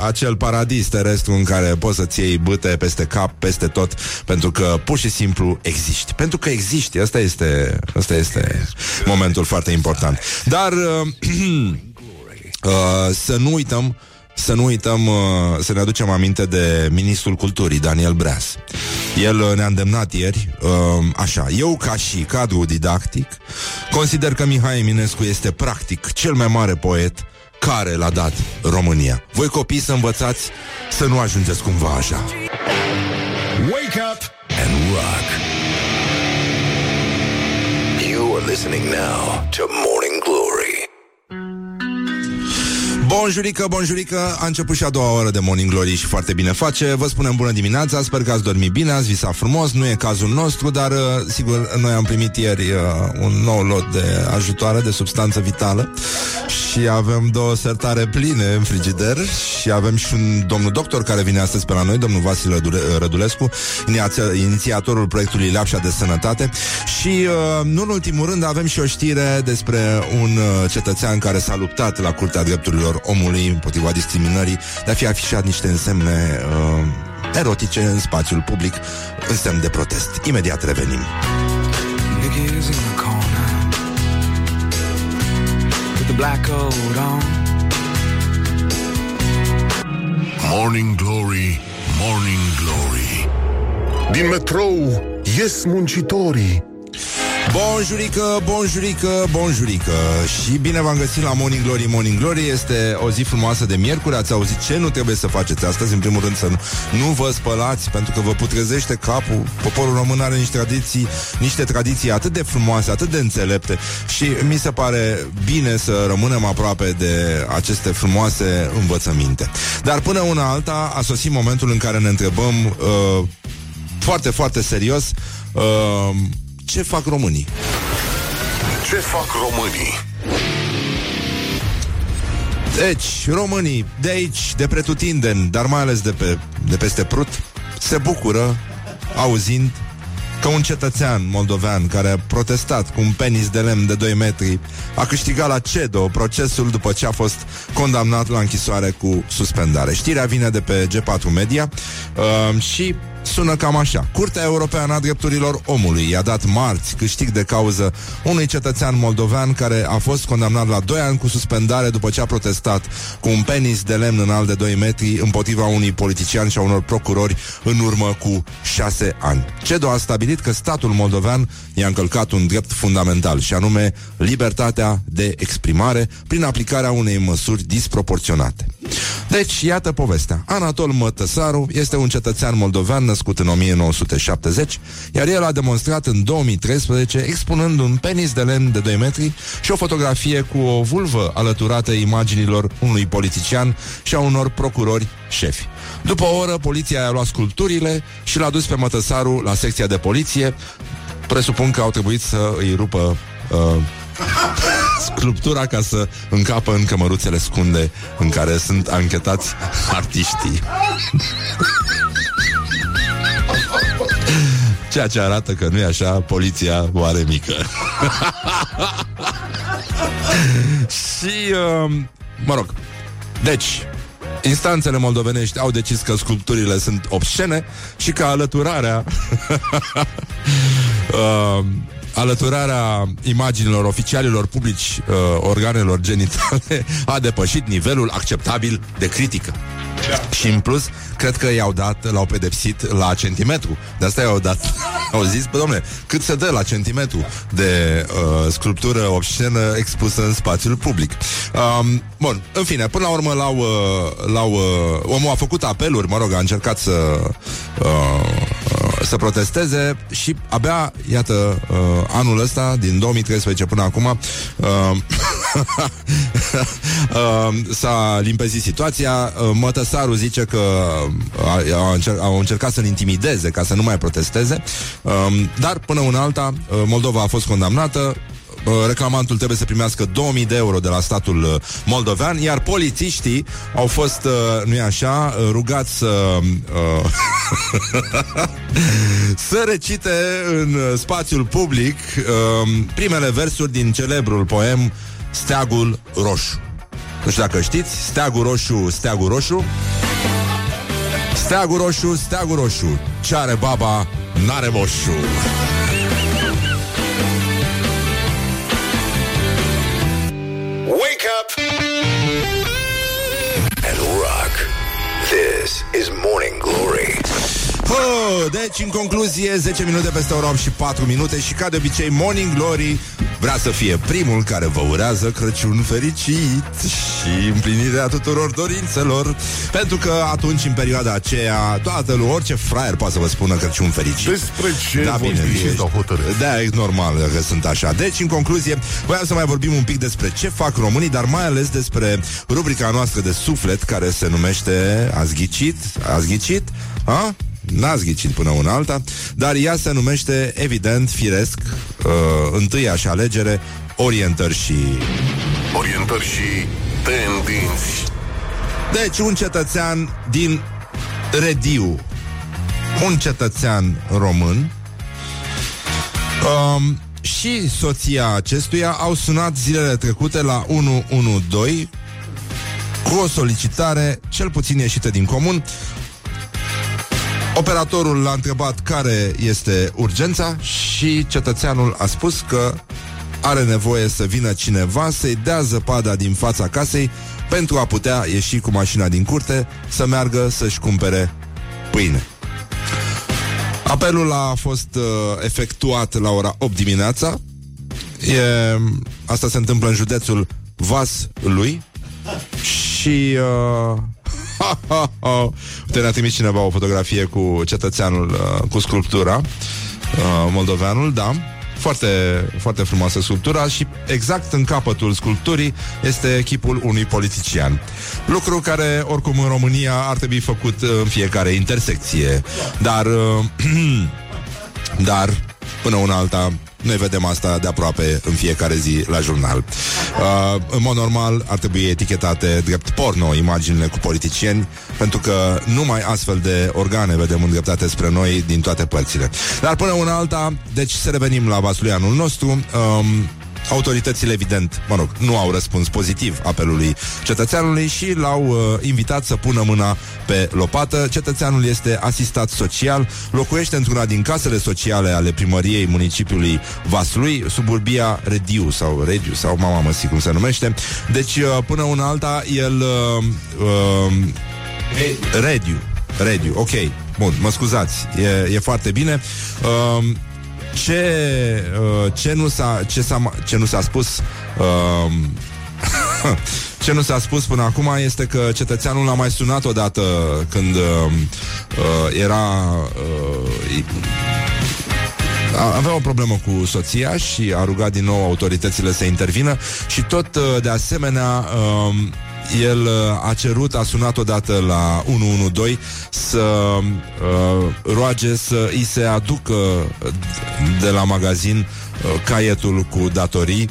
acel paradis terestru în care poți să-ți iei bâte peste cap, peste tot, pentru că pur și simplu existi. Pentru că existi. Asta este, asta este momentul foarte important. Dar uh, uh, să nu uităm să nu uităm, uh, să ne aducem aminte de ministrul culturii, Daniel Breas. El uh, ne-a îndemnat ieri, uh, așa, eu ca și cadru didactic, consider că Mihai Eminescu este practic cel mai mare poet care l-a dat România. Voi copii să învățați să nu ajungeți cumva așa. Wake up and rock. You are listening now to Morning Bonjurică, bonjurică, a început și a doua oră de Morning Glory și foarte bine face. Vă spunem bună dimineața, sper că ați dormit bine, ați visat frumos, nu e cazul nostru, dar uh, sigur noi am primit ieri uh, un nou lot de ajutoare de substanță vitală și avem două sertare pline în frigider și avem și un domnul doctor care vine astăzi pe la noi, domnul Vasile Dure- Rădulescu, iniția- inițiatorul proiectului Leapșa de Sănătate și uh, nu în ultimul rând avem și o știre despre un uh, cetățean care s-a luptat la Curtea Drepturilor Omului împotriva discriminării de a fi afișat niște însemne uh, erotice în spațiul public în semn de protest. Imediat revenim. Niggas in the corner with the black coat on. Morning Glory, Morning Glory Din metrou ies muncitorii Bonjurică, bonjurică, bonjurică. Și bine v-am găsit la Morning Glory. Morning Glory este o zi frumoasă de miercuri. Ați auzit ce nu trebuie să faceți astăzi? În primul rând să nu, nu vă spălați Pentru că vă putrezește capul. Poporul român are niște tradiții Niște tradiții atât de frumoase, atât de înțelepte. Și mi se pare bine să rămânem aproape de aceste frumoase învățăminte. Dar până una alta A sosit momentul în care ne întrebăm uh, Foarte, foarte serios uh, ce fac românii? Ce fac românii? Deci, românii de aici, de pretutindeni, dar mai ales de, pe, de peste Prut, se bucură auzind că un cetățean moldovean care a protestat cu un penis de lemn de 2 metri a câștigat la CEDO procesul după ce a fost condamnat la închisoare cu suspendare. Știrea vine de pe G4 Media uh, și sună cam așa. Curtea Europeană a Drepturilor Omului i-a dat marți câștig de cauză unui cetățean moldovean care a fost condamnat la 2 ani cu suspendare după ce a protestat cu un penis de lemn înalt de 2 metri împotriva unui politician și a unor procurori în urmă cu 6 ani. CEDO a stabilit că statul moldovean i-a încălcat un drept fundamental și anume libertatea de exprimare prin aplicarea unei măsuri disproporționate. Deci, iată povestea. Anatol Mătăsaru este un cetățean moldovean născut în 1970, iar el a demonstrat în 2013 expunând un penis de lemn de 2 metri și o fotografie cu o vulvă alăturată imaginilor unui politician și a unor procurori șefi. După o oră, poliția a luat sculpturile și l-a dus pe Mătăsaru la secția de poliție. Presupun că au trebuit să îi rupă uh, sculptura ca să încapă în cămăruțele scunde în care sunt anchetați artiștii. Ceea ce arată că nu e așa poliția oare mică. Și, uh, mă rog, deci, Instanțele moldovenești au decis că sculpturile sunt obscene și că alăturarea uh, alăturarea imaginilor oficialilor publici uh, organelor genitale a depășit nivelul acceptabil de critică. Și în plus, cred că i-au dat, l-au pedepsit la centimetru. De asta i-au dat. Au zis, bă, domnule, cât se dă la centimetru de uh, sculptură obscenă expusă în spațiul public. Um, bun, în fine, până la urmă l-au, uh, l-au uh, omul a făcut apeluri, mă rog, a încercat să uh, uh, să protesteze și abia, iată, uh, anul ăsta, din 2013 până acum, uh, uh, s-a limpezit situația. Uh, Mătăsaru zice că a, a încer- au încercat să-l intimideze ca să nu mai protesteze, uh, dar până una alta, uh, Moldova a fost condamnată, Uh, reclamantul trebuie să primească 2000 de euro de la statul uh, moldovean, iar polițiștii au fost, uh, nu-i așa, uh, rugați să uh, să recite în uh, spațiul public uh, primele versuri din celebrul poem Steagul Roșu. Nu știu dacă știți, Steagul Roșu, Steagul Roșu Steagul Roșu, Steagul Roșu Ce are baba, n-are moșu Wake up and rock. This is Morning Glory. Oh, deci, în concluzie, 10 minute peste ora 8 și 4 minute și, ca de obicei, Morning Glory vrea să fie primul care vă urează Crăciun fericit și împlinirea tuturor dorințelor, pentru că atunci, în perioada aceea, toată lumea, orice fraier poate să vă spună Crăciun fericit. Despre ce Da, bine, vorbiți ești- sau hotărâți? Da, e normal că sunt așa. Deci, în concluzie, voiam să mai vorbim un pic despre ce fac românii, dar mai ales despre rubrica noastră de suflet, care se numește Ați ghicit? Ați ghicit? A? N-ați ghicit până una alta, dar ea se numește, evident, firesc, uh, întâia și alegere, orientări și... Orientări și tendinți. Deci, un cetățean din Rediu, un cetățean român, um, și soția acestuia au sunat zilele trecute la 112 cu o solicitare cel puțin ieșită din comun. Operatorul l-a întrebat care este urgența și cetățeanul a spus că are nevoie să vină cineva să-i dea zăpada din fața casei pentru a putea ieși cu mașina din curte să meargă să-și cumpere pâine. Apelul a fost uh, efectuat la ora 8 dimineața. E, asta se întâmplă în județul Vas lui și uh, ha, ha, ha. Uite, ne-a trimis cineva o fotografie cu cetățeanul uh, cu sculptura uh, moldoveanul, da. Foarte, foarte frumoasă sculptura și exact în capătul sculpturii este chipul unui politician. Lucru care, oricum, în România ar trebui făcut uh, în fiecare intersecție. Dar, uh, dar, până una alta, noi vedem asta de aproape în fiecare zi la jurnal. Uh, în mod normal ar trebui etichetate drept porno imaginile cu politicieni, pentru că numai astfel de organe vedem îndreptate spre noi din toate părțile. Dar până una alta, deci să revenim la vasluianul nostru. Um, Autoritățile, evident, mă rog, nu au răspuns pozitiv apelului cetățeanului și l-au uh, invitat să pună mâna pe lopată. Cetățeanul este asistat social, locuiește într-una din casele sociale ale primăriei municipiului Vaslui, suburbia Rediu sau Rediu sau mama mă cum se numește. Deci, uh, până una alta, el uh, uh, Rediu. Rediu, ok. Bun, mă scuzați, e, e foarte bine. Uh, ce, uh, ce, nu s-a, ce, s-a, ce nu s-a spus uh, ce nu s-a spus până acum este că cetățeanul a mai sunat odată când uh, uh, era uh, a- avea o problemă cu soția și a rugat din nou autoritățile să intervină și tot uh, de asemenea um, el uh, a cerut, a sunat odată la 112 să uh, roage să îi se aducă de la magazin uh, caietul cu datorii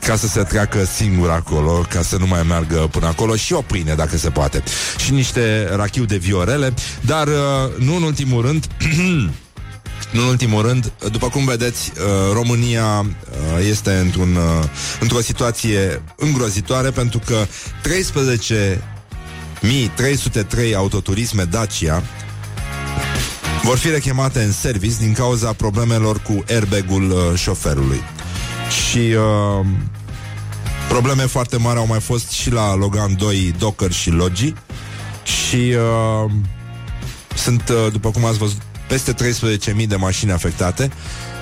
ca să se treacă singur acolo, ca să nu mai meargă până acolo și o pâine, dacă se poate. Și niște rachiu de viorele, dar uh, nu în ultimul rând Nu în ultimul rând, după cum vedeți, uh, România uh, este într-un, uh, într-o situație îngrozitoare pentru că 13.303 autoturisme Dacia vor fi rechemate în service din cauza problemelor cu airbag-ul uh, șoferului. Și uh, probleme foarte mari au mai fost și la Logan 2, Docker și Logi. Și uh, sunt, uh, după cum ați văzut, peste 13.000 de mașini afectate.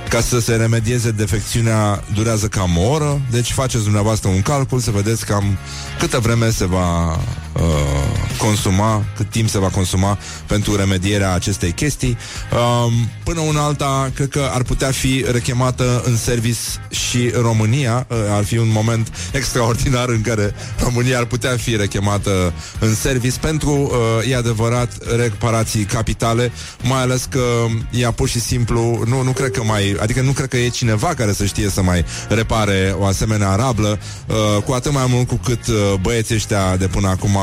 Ca să se remedieze defecțiunea durează cam o oră, deci faceți dumneavoastră un calcul să vedeți cam câtă vreme se va uh, consuma, cât timp se va consuma pentru remedierea acestei chestii. Uh, până una alta, cred că ar putea fi rechemată în service și România. Uh, ar fi un moment extraordinar în care România ar putea fi rechemată în service pentru, uh, e adevărat, reparații capitale, mai ales că ea pur și simplu, nu, nu cred că mai, adică nu cred că e cineva care să știe să mai repare o asemenea rablă, uh, cu atât mai mult cu cât uh, băieții ăștia de până acum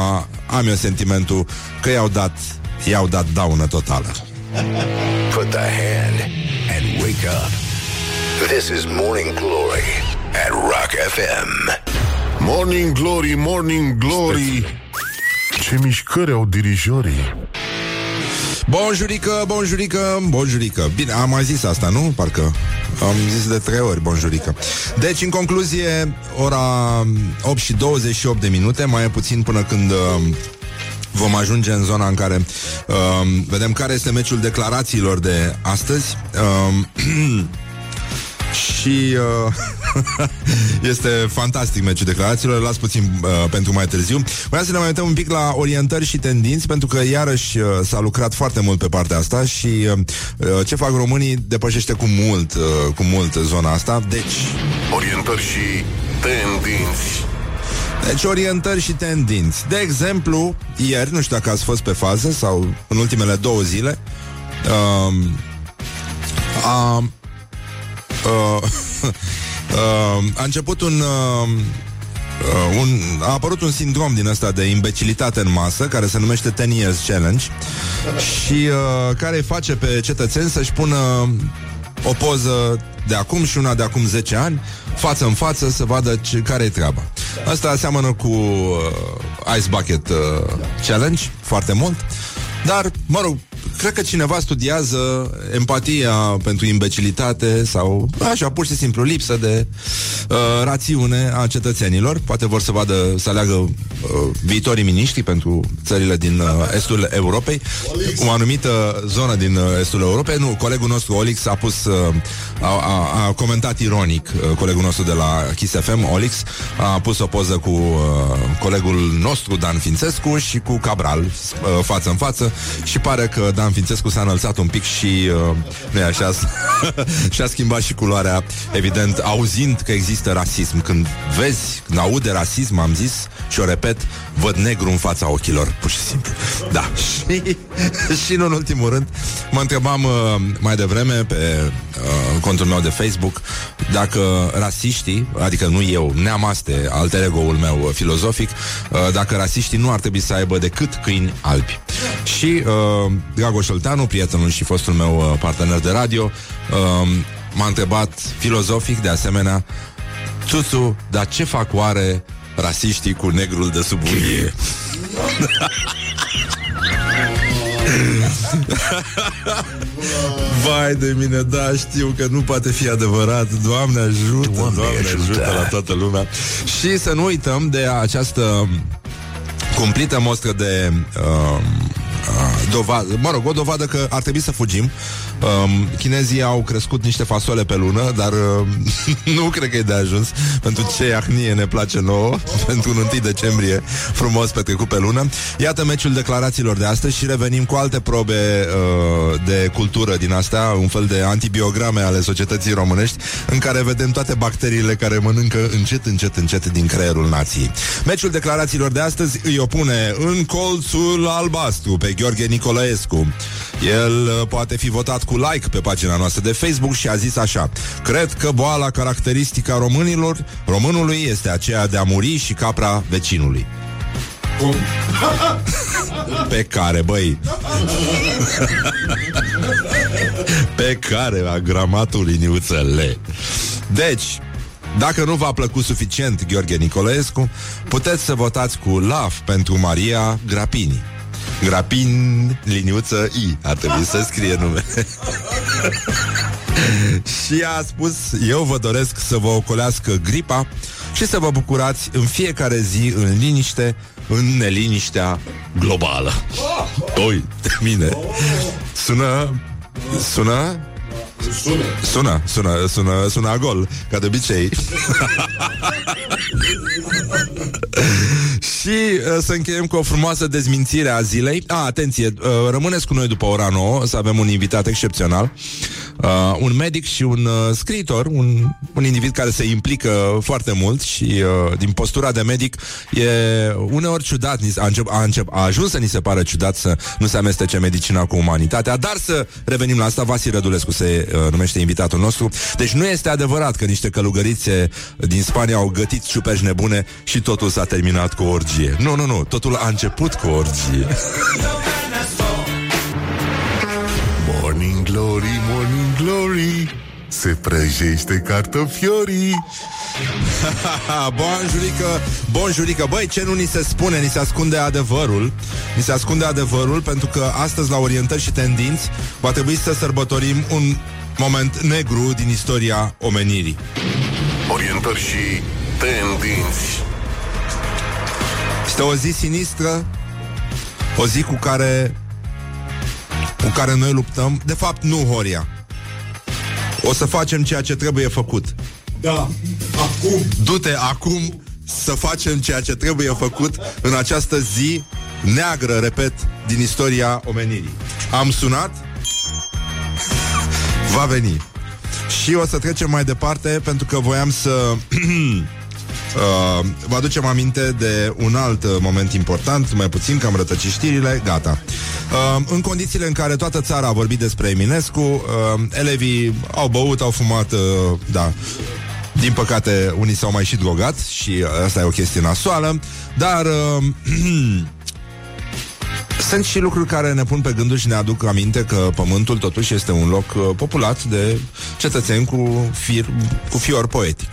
am eu sentimentul că i-au dat, i-au dat daună totală. Put the hand and wake up. This is Morning Glory at Rock FM. Morning Glory, Morning Glory Ce mișcări au dirijorii Bonjurică, bonjurică, bonjurică Bine, am mai zis asta, nu? Parcă am zis de trei ori bonjurică Deci, în concluzie, ora 8 și 28 de minute Mai e puțin până când uh, vom ajunge în zona în care um, vedem care este meciul declarațiilor de astăzi. Um, și uh, este fantastic meciul declarațiilor, las puțin uh, pentru mai târziu. Vreau să ne mai uităm un pic la orientări și tendinți, pentru că iarăși uh, s-a lucrat foarte mult pe partea asta și uh, uh, ce fac românii depășește cu mult, uh, cu mult zona asta. Deci, Orientări și tendinți. deci orientări și tendinți. De exemplu, ieri, nu știu dacă ați fost pe fază sau în ultimele două zile, um, a, uh, uh, a început un, uh, uh, un... A apărut un sindrom din ăsta de imbecilitate în masă, care se numește 10 Years Challenge și uh, care îi face pe cetățeni să-și pună o poză de acum și una de acum 10 ani, față în față, să vadă ce, care e treaba. Asta seamănă cu uh, Ice Bucket uh, Challenge, foarte mult. Dar, mă rog, cred că cineva studiază empatia pentru imbecilitate sau așa, pur și simplu lipsă de uh, rațiune a cetățenilor. Poate vor să vadă, să aleagă uh, viitorii miniștri pentru țările din uh, estul Europei. O anumită zonă din uh, estul Europei. Nu, colegul nostru Olix a pus, uh, a, a, a comentat ironic, uh, colegul nostru de la Kiss FM, Olix, a pus o poză cu uh, colegul nostru Dan Fințescu și cu Cabral uh, față în față și pare că Dan Fințescu s-a înălțat un pic și uh, nu e așa și-a schimbat și culoarea evident, auzind că există rasism. Când vezi, când aude rasism am zis și o repet văd negru în fața ochilor, pur și simplu. Da, și, și nu în ultimul rând mă întrebam uh, mai devreme pe uh, contul meu de Facebook dacă rasiștii, adică nu eu neamaste, alter ego-ul meu uh, filozofic uh, dacă rasiștii nu ar trebui să aibă decât câini albi. Și uh, Dragoș Șolteanu, prietenul și fostul meu uh, partener de radio, uh, m-a întrebat filozofic de asemenea Tutu, dar ce fac oare rasiștii cu negrul de sub unie? Vai de mine, da, știu că nu poate fi adevărat Doamne ajută, Doamne, Doamne ajută la toată lumea Și să nu uităm de această cumplită mostră de uh, uh, dovadă, mă rog, o dovadă că ar trebui să fugim. Um, chinezii au crescut niște fasole pe lună, dar uh, nu cred că e de ajuns pentru ce iahnie ne place nouă, pentru un 1 decembrie frumos petrecut pe lună. Iată meciul declarațiilor de astăzi și revenim cu alte probe uh, de cultură din astea, un fel de antibiograme ale societății românești, în care vedem toate bacteriile care mănâncă încet, încet, încet din creierul nației. Meciul declarațiilor de astăzi îi opune în colțul albastru pe Gheorghe Nicolaescu. El uh, poate fi votat cu like pe pagina noastră de Facebook și a zis așa Cred că boala caracteristică a românilor, românului este aceea de a muri și capra vecinului. Pe care, băi Pe care la gramatul liniuțele Deci, dacă nu v-a plăcut suficient Gheorghe Nicolescu, puteți să votați cu LAF pentru Maria Grapini. Grapin, liniuță I. Ar trebui să scrie nume. Și a spus Eu vă doresc să vă ocolească gripa Și să vă bucurați în fiecare zi În liniște În neliniștea globală. Oi, de mine. Sună Sună Sună, sună, sună, sună a gol, ca de obicei. și uh, să încheiem cu o frumoasă dezmințire a zilei. A, atenție, uh, rămâneți cu noi după ora 9, să avem un invitat excepțional. Uh, un medic și un uh, scriitor, un, un individ care se implică foarte mult și uh, din postura de medic e uneori ciudat, ni- a, încep, a, încep, a ajuns să ni se pară ciudat să nu se amestece medicina cu umanitatea, dar să revenim la asta, Vasi Rădulescu se uh, numește invitatul nostru. Deci nu este adevărat că niște călugărițe din Spania au gătit ciuperci nebune și totul s-a terminat cu o orgie. Nu, nu, nu, totul a început cu o orgie. Morning Glory, Morning Glory Se prăjește cartofiorii. Bonjurică, bonjurică Băi, ce nu ni se spune, ni se ascunde adevărul. Ni se ascunde adevărul Pentru că astăzi la orientări și tendinți Va trebui să sărbătorim un moment negru din istoria omenirii. Orientări și tendinți. Este o zi sinistră O zi cu care cu care noi luptăm. De fapt, nu, Horia. O să facem ceea ce trebuie făcut. Da, acum. Du-te acum să facem ceea ce trebuie făcut în această zi neagră, repet, din istoria omenirii. Am sunat, va veni. Și o să trecem mai departe pentru că voiam să Uh, vă aducem aminte de un alt uh, moment important, mai puțin că am rătăcit știrile, gata. Uh, în condițiile în care toată țara a vorbit despre Eminescu, uh, elevii au băut, au fumat, uh, da, din păcate, unii s-au mai și drogat și asta e o chestie nasoală, dar uh, sunt și lucruri care ne pun pe gânduri și ne aduc aminte că pământul totuși este un loc uh, populat de cetățeni cu, fir, cu fior poetic.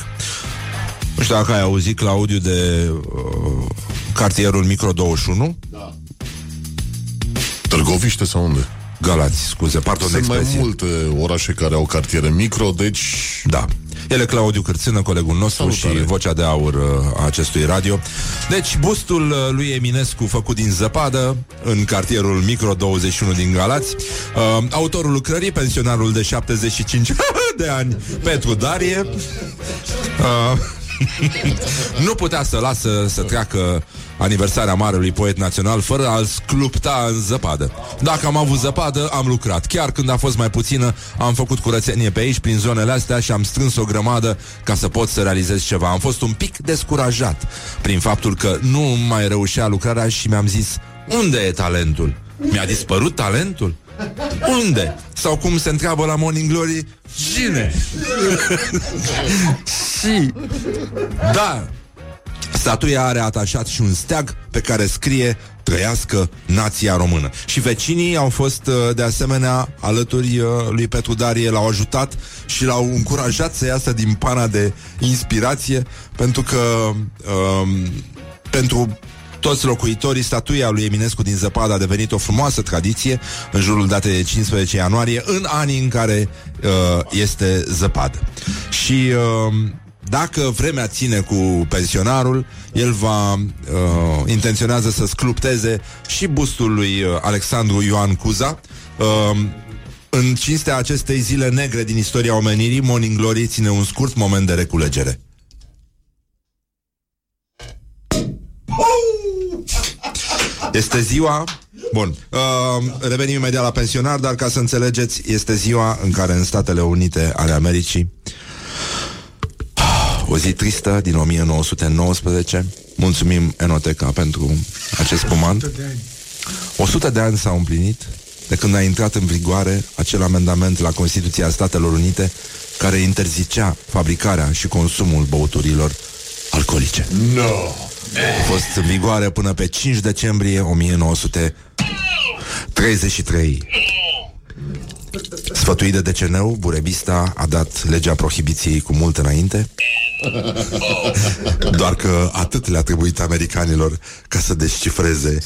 Nu știu dacă ai auzit, Claudiu, de uh, cartierul Micro 21? Târgoviște sau unde? Galați, scuze, pardon de Sunt mai expresie. multe orașe care au cartiere micro, deci... Da. El e Claudiu Cârțână, colegul nostru Salutare. și vocea de aur uh, a acestui radio. Deci, bustul uh, lui Eminescu făcut din zăpadă în cartierul Micro 21 din Galați. Uh, autorul lucrării, pensionarul de 75 de ani, Petru Darie. Uh, nu putea să lasă să treacă aniversarea marelui poet național fără a-l sclupta în zăpadă. Dacă am avut zăpadă, am lucrat. Chiar când a fost mai puțină, am făcut curățenie pe aici, prin zonele astea și am strâns o grămadă ca să pot să realizez ceva. Am fost un pic descurajat prin faptul că nu mai reușea lucrarea și mi-am zis, unde e talentul? Mi-a dispărut talentul? Unde? Sau cum se întreabă la Morning Glory, cine? și da, Statuia are atașat și un steag pe care scrie Trăiască nația română. Și vecinii au fost uh, de asemenea alături uh, lui Petru Darie, l-au ajutat și l-au încurajat să iasă din pana de inspirație, pentru că um, pentru toți locuitorii, statuia lui Eminescu din zăpadă a devenit o frumoasă tradiție în jurul datei de 15 ianuarie, în anii în care uh, este zăpadă. Și uh, dacă vremea ține cu pensionarul, el va uh, intenționează să sclupteze și bustul lui uh, Alexandru Ioan Cuza. Uh, în cinstea acestei zile negre din istoria omenirii, Morning Glory ține un scurt moment de reculegere. Este ziua Bun, uh, revenim imediat la pensionar Dar ca să înțelegeți, este ziua În care în Statele Unite ale Americii O zi tristă din 1919 Mulțumim Enoteca pentru acest comand 100 de ani s-au împlinit De când a intrat în vigoare Acel amendament la Constituția Statelor Unite Care interzicea fabricarea și consumul băuturilor alcoolice No. A fost în vigoare până pe 5 decembrie 1933. Sfătuit de deceneu, Burebista a dat legea prohibiției cu mult înainte. Doar că atât le-a trebuit americanilor ca să descifreze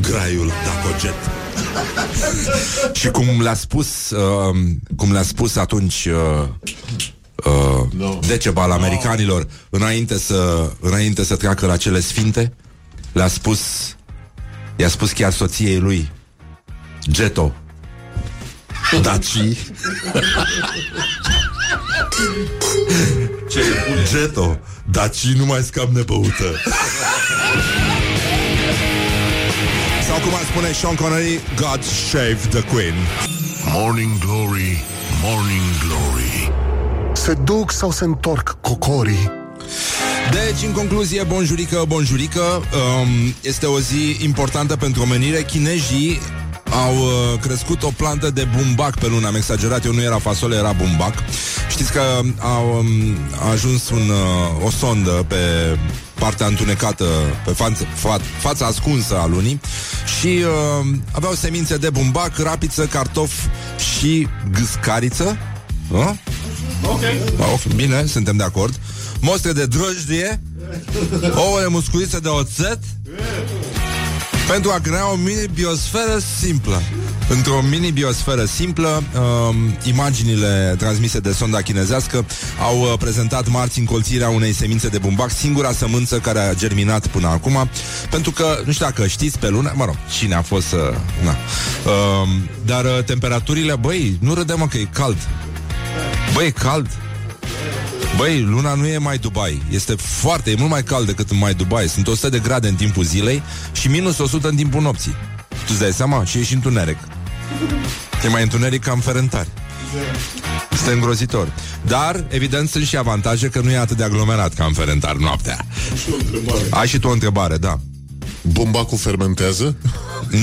graiul Dacoget. Și cum le-a spus, uh, cum le-a spus atunci uh, uh, No. Decebal americanilor înainte să, înainte să treacă la cele sfinte, le-a spus, i-a spus chiar soției lui, Geto, Daci, Geto, Daci nu mai scap nebăută. Sau cum ar spune Sean Connery, God save the Queen. Morning Glory, Morning Glory. Se duc sau se întorc cocorii? Deci, în concluzie, bonjurică, bonjurică, um, este o zi importantă pentru omenire. Chinezii au uh, crescut o plantă de bumbac pe lună. Am exagerat, eu nu era fasole, era bumbac. Știți că au um, a ajuns un, uh, o sondă pe partea întunecată, pe față, fa, fața ascunsă a lunii și uh, aveau semințe de bumbac, rapiță, cartof și gâscariță. Uh? Ok. Bine, suntem de acord. Mostre de drojdie, ouăle musculițe de oțet, pentru a crea o mini-biosferă simplă. Într-o mini-biosferă simplă, uh, imaginile transmise de sonda chinezească au uh, prezentat marți încolțirea unei semințe de bumbac, singura sămânță care a germinat până acum, pentru că, nu știu dacă știți pe lună, mă rog, cine a fost să... Uh, na. Uh, dar uh, temperaturile, băi, nu râdem mă că e cald. Băi, e cald. Băi, luna nu e mai Dubai Este foarte, e mult mai cald decât în mai Dubai Sunt 100 de grade în timpul zilei Și minus 100 în timpul nopții Tu îți dai seama? Și e și întuneric E mai întuneric ca în ferentari este îngrozitor. Dar, evident, sunt și avantaje că nu e atât de aglomerat ca în Ferentar noaptea. Ai și tu o întrebare, da. Bumbacul fermentează?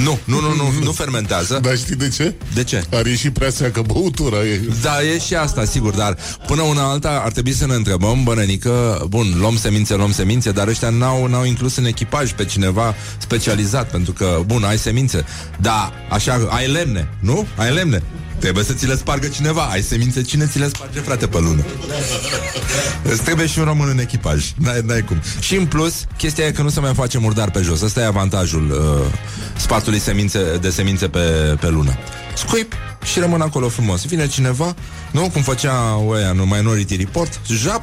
Nu, nu, nu, nu, nu fermentează. Dar știi de ce? De ce? Are ieșit prea seacă băutura. E... Da, e și asta, sigur, dar până una alta ar trebui să ne întrebăm, bănănică, bun, luăm semințe, luăm semințe, dar ăștia n-au, n-au inclus în echipaj pe cineva specializat, pentru că, bun, ai semințe, da, așa, ai lemne, nu? Ai lemne. Trebuie să ți le spargă cineva. Ai semințe, cine ți le sparge, frate, pe lună? Îți trebuie și un român în echipaj. N-ai, n-ai cum. Și în plus, chestia e că nu se mai face murdar pe jos. Ăsta e avantajul uh, spartului semințe, de semințe pe, pe lună. Scuip și rămân acolo frumos. Vine cineva, nu? Cum făcea oia în Minority Report, jap,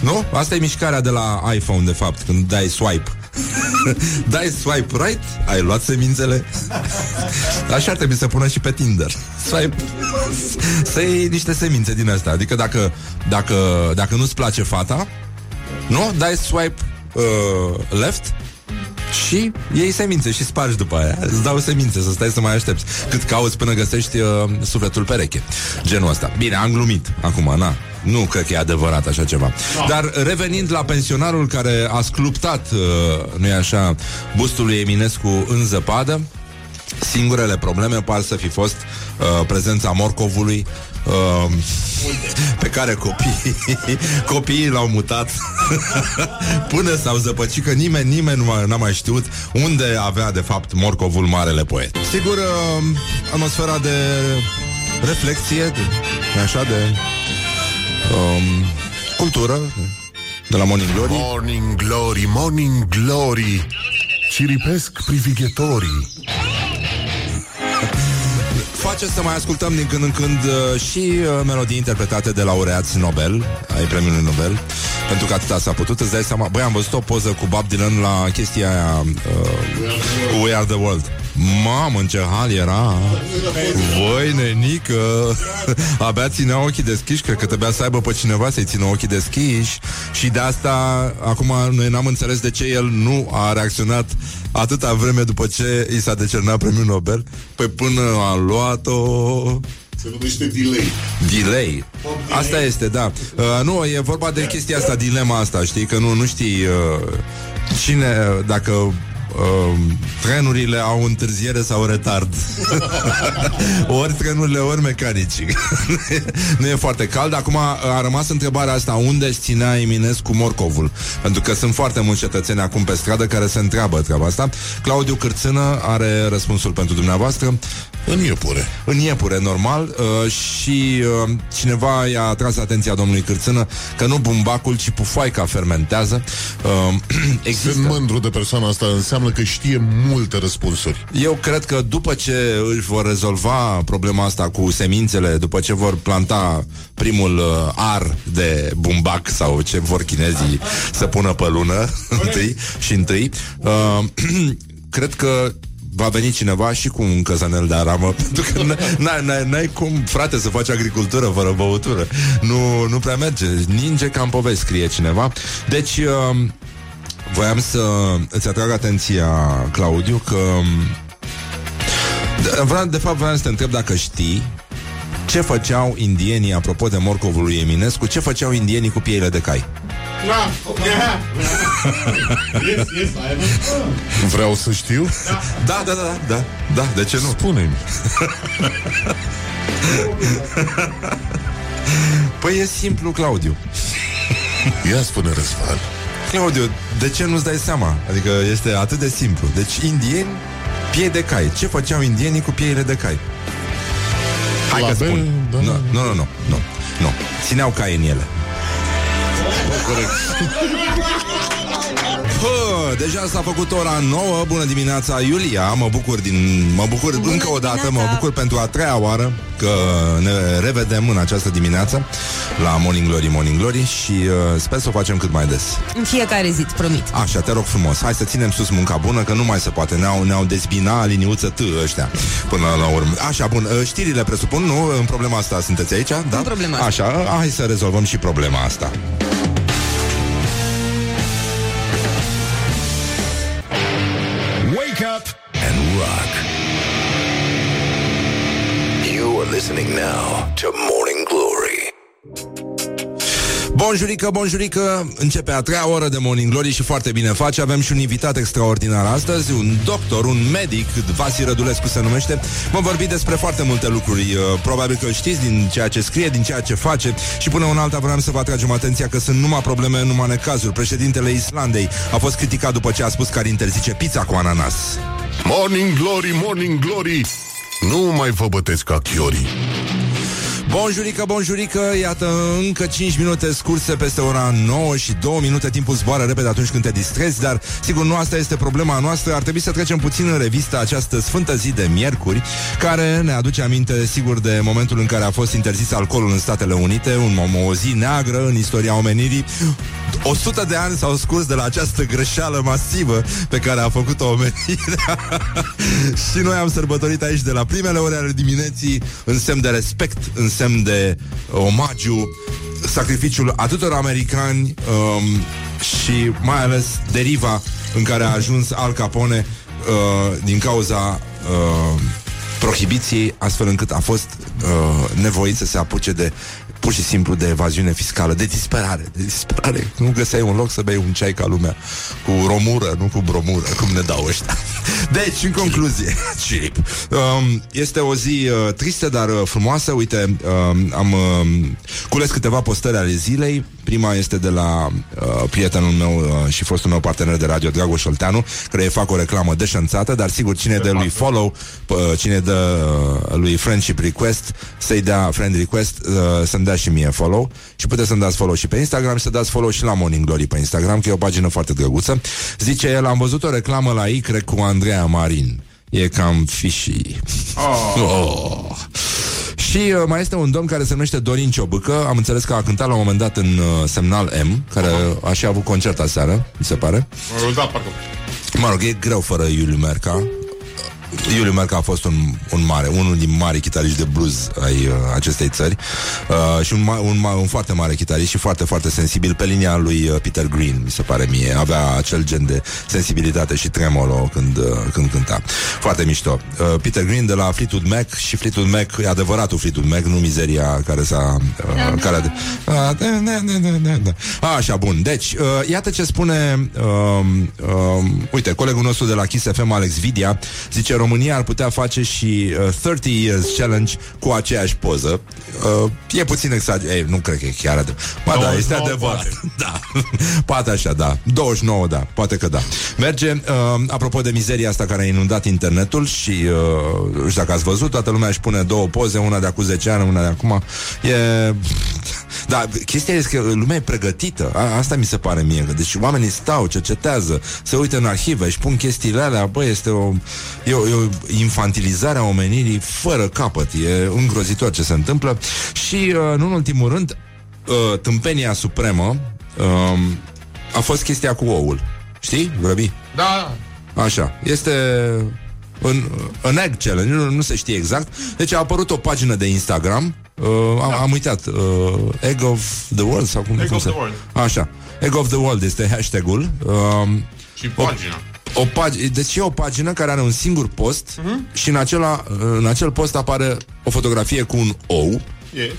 nu? Asta e mișcarea de la iPhone, de fapt, când dai swipe. Dai swipe right, ai luat semințele. Așa ar trebui să pună și pe Tinder. Swipe să iei niște semințe din asta. Adică dacă, dacă, dacă nu-ți place fata, nu? Dai swipe uh, left și iei semințe și spargi după aia. Îți dau semințe să stai să mai aștepți. Cât cauți până găsești uh, sufletul pereche. Genul ăsta. Bine, am glumit acum, na. Nu cred că e adevărat așa ceva. Dar revenind la pensionarul care a scluptat, uh, nu-i așa, bustul lui Eminescu în zăpadă, singurele probleme par să fi fost uh, prezența morcovului uh, pe care copiii, copiii l-au mutat până s-au zăpăcit că nimeni, nimeni nu a- n-a mai știut unde avea de fapt morcovul marele poet. Sigur, uh, atmosfera de reflexie, de, așa, de um, cultură, de la Morning Glory. Morning Glory, Morning Glory Ciripesc privighetorii Face să mai ascultăm din când în când uh, și uh, melodii interpretate de laureați Nobel, ai premiului Nobel, pentru că atâta s-a putut, îți dai seama. Băi, am văzut o poză cu Bob Dylan la chestia aia uh, cu We Are The World. Mamă, în ce hal era. Voi, nenică. Abia ținea ochii deschiși. Cred că trebuia să aibă pe cineva să-i țină ochii deschiși. Și de asta Acum noi n-am înțeles de ce el nu a reacționat Atâta vreme după ce I s-a decernat premiul Nobel. Păi până a luat-o Se numește delay. Delay. Asta este, da. Uh, nu, e vorba de chestia asta, dilema asta, știi? Că nu, nu știi uh, cine, dacă uh, trenurile au întârziere sau retard. ori trenurile, ori mecanici. nu e foarte cald. Acum a rămas întrebarea asta, unde își ținea Eminescu morcovul? Pentru că sunt foarte mulți cetățeni acum pe stradă care se întreabă treaba asta. Claudiu Cârțână are răspunsul pentru dumneavoastră. În iepure. În iepure, normal. Uh, Și uh, cineva i-a atras atenția domnului Cârțână Că nu bumbacul, ci pufoaica fermentează. Uh, Există. Sunt mândru de persoana asta Înseamnă că știe multe răspunsuri. Eu cred că după ce își vor rezolva problema asta cu semințele După ce vor planta primul uh, ar de bumbac Sau ce vor chinezii să pună pe lună Întâi și întâi uh, Cred că va veni cineva și cu un căzanel de aramă Pentru că n- n- n- n-ai cum, frate, să faci agricultură fără băutură. Nu, nu prea merge. Ninge ca în povești, scrie cineva. Deci... Uh, Voiam să îți atrag atenția, Claudiu, că de, vreau, de fapt vreau să te întreb dacă știi ce făceau indienii, apropo de morcovul lui Eminescu, ce făceau indienii cu pieile de cai? Vreau să știu Da, da, da, da, da, da de ce nu? Spune-mi Păi e simplu, Claudiu. Ia spune Răzvan Claudiu, de ce nu-ți dai seama? Adică este atât de simplu. Deci indieni, piei de cai. Ce făceau indienii cu pieile de cai? Hai La că bel, spun. da. Nu, nu, nu, nu, nu, nu. Țineau cai în ele. Corect Pă, deja s-a făcut ora 9 Bună dimineața, Iulia Mă bucur, din, mă bucur Bună încă o dată Mă dimineața. bucur pentru a treia oară Că ne revedem în această dimineață La Morning Glory, Morning Glory Și uh, sper să o facem cât mai des În fiecare zi, îți promit. Așa, te rog frumos, hai să ținem sus munca bună Că nu mai se poate, ne-au, ne-au dezbina liniuță T ăștia Până la urmă Așa, bun, uh, știrile presupun, nu? În problema asta sunteți aici, da? În problema asta. Așa, hai să rezolvăm și problema asta listening now to Morning Glory. Bonjurică, bonjurică, începe a treia oră de Morning Glory și foarte bine face. Avem și un invitat extraordinar astăzi, un doctor, un medic, Vasi Rădulescu se numește. Vom vorbi despre foarte multe lucruri. Uh, Probabil că știți din ceea ce scrie, din ceea ce face și până un alta vreau să vă atragem atenția că sunt numai probleme, numai necazuri. Președintele Islandei a fost criticat după ce a spus că ar interzice pizza cu ananas. Morning Glory, Morning Glory Nu mai vă bătesc ca chiorii Bonjurică, bonjurică, iată încă 5 minute scurse peste ora 9 și 2 minute. Timpul zboară repede atunci când te distrezi Dar sigur nu asta este problema noastră. Ar trebui să trecem puțin în revistă această sfântă zi de miercuri Care ne aduce aminte sigur de momentul în care a fost interzis alcoolul în Statele Unite un, O zi neagră în istoria omenirii. 100 de ani s-au scurs de la această greșeală masivă Pe care a făcut-o omenirea. Și noi am sărbătorit aici de la primele ore ale dimineții În semn de respect, în semn de omagiu Sacrificiul atâtor americani um, Și mai ales deriva în care a ajuns Al Capone uh, Din cauza uh, prohibiției Astfel încât a fost uh, nevoit să se apuce de pur și simplu de evaziune fiscală, de disperare, de disperare. Nu găseai un loc să bei un ceai ca lumea cu romură, nu cu bromură, cum ne dau ăștia. Deci, în concluzie, Chirip. Um, este o zi uh, tristă, dar uh, frumoasă. Uite, um, am uh, cules câteva postări ale zilei. Prima este de la uh, prietenul meu uh, și fostul meu partener de radio, Dragoș Șolteanu, care îi fac o reclamă deșanțată, dar sigur, cine dă lui follow, uh, cine dă uh, lui friendship request, să-i dea friend request, uh, să-mi dea și mie follow și puteți să-mi dați follow și pe Instagram și să dați follow și la Morning Glory pe Instagram, că e o pagină foarte drăguță. Zice el, am văzut o reclamă la I, cred, cu Andreea Marin. E cam fishy. Oh. Și uh, mai este un domn care se numește Dorin Ciobâcă Am înțeles că a cântat la un moment dat în uh, Semnal M Care a și avut concert aseară Mi se pare. Da, pardon. Mă rog, e greu fără Iuliu Merca Iuliu Merca a fost un, un mare, unul din mari chitariști de blues ai uh, acestei țări uh, și un, ma- un, ma- un foarte mare chitarist și foarte, foarte sensibil pe linia lui uh, Peter Green, mi se pare mie. Avea acel gen de sensibilitate și tremolo când, uh, când cânta. Foarte mișto. Uh, Peter Green de la Fleetwood Mac și Fleetwood Mac, e adevăratul Fleetwood Mac, nu mizeria care s-a... Uh, care a de... uh, da, da, da, da, da. Așa, bun. Deci, uh, iată ce spune uh, uh, uite, colegul nostru de la Kiss FM, Alex Vidia, zice România ar putea face și uh, 30 Years Challenge cu aceeași poză. Uh, e puțin exagerat. Ei, nu cred că e chiar adevărat. Ba da, 29 este adevărat. poate. Da. Poate așa, da. 29, da. Poate că da. Merge, uh, apropo de mizeria asta care a inundat internetul și, uh, nu știu dacă ați văzut, toată lumea își pune două poze, una de acum 10 ani, una de acum. E... Da, chestia este că lumea e pregătită. A, asta mi se pare mie. că Deci oamenii stau, cercetează, se uită în arhive, își pun chestiile alea. Bă, este o, e o, e o infantilizare a omenirii fără capăt. E îngrozitor ce se întâmplă. Și, uh, nu în ultimul rând, uh, tâmpenia supremă uh, a fost chestia cu oul. Știi, Vrăbi? Da, Așa. Este în, în egg challenge, nu, nu se știe exact. Deci a apărut o pagină de Instagram. Uh, am, am uitat. Uh, egg of the world sau cum, Egg cum of se... the world. Așa. Egg of the world este hashtagul. Uh, și pagina. o pag- deci e o pagină care are un singur post uh-huh. și în, acela, în acel post apare o fotografie cu un ou Yes.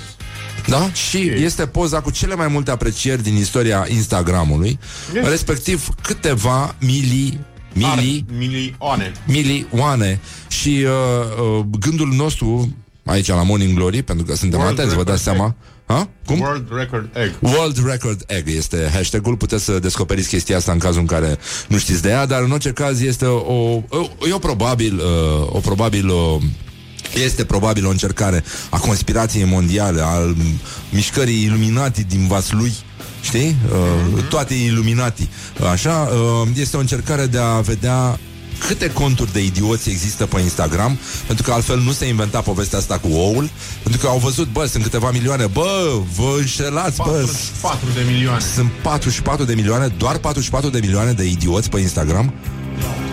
da? Și este poza cu cele mai multe aprecieri din istoria Instagramului, Yes. respectiv câteva mili, mili, Ar, milioane. milioane. Și uh, uh, gândul nostru aici la Morning Glory, pentru că suntem World atenți, vă dați record seama. Ha? Cum? World Record Egg. World Record Egg este hashtagul Puteți să descoperiți chestia asta în cazul în care nu știți de ea Dar în orice caz este o, o, e o probabil uh, O probabil uh, Este probabil o încercare a conspirației mondiale, al mișcării iluminati din Vaslui, știi? Uh, toate iluminati. Așa, uh, este o încercare de a vedea câte conturi de idioți există pe Instagram, pentru că altfel nu se inventa povestea asta cu oul, pentru că au văzut, bă, sunt câteva milioane, bă, vă înșelați, bă, 44 de milioane. sunt 44 de milioane, doar 44 de milioane de idioți pe Instagram?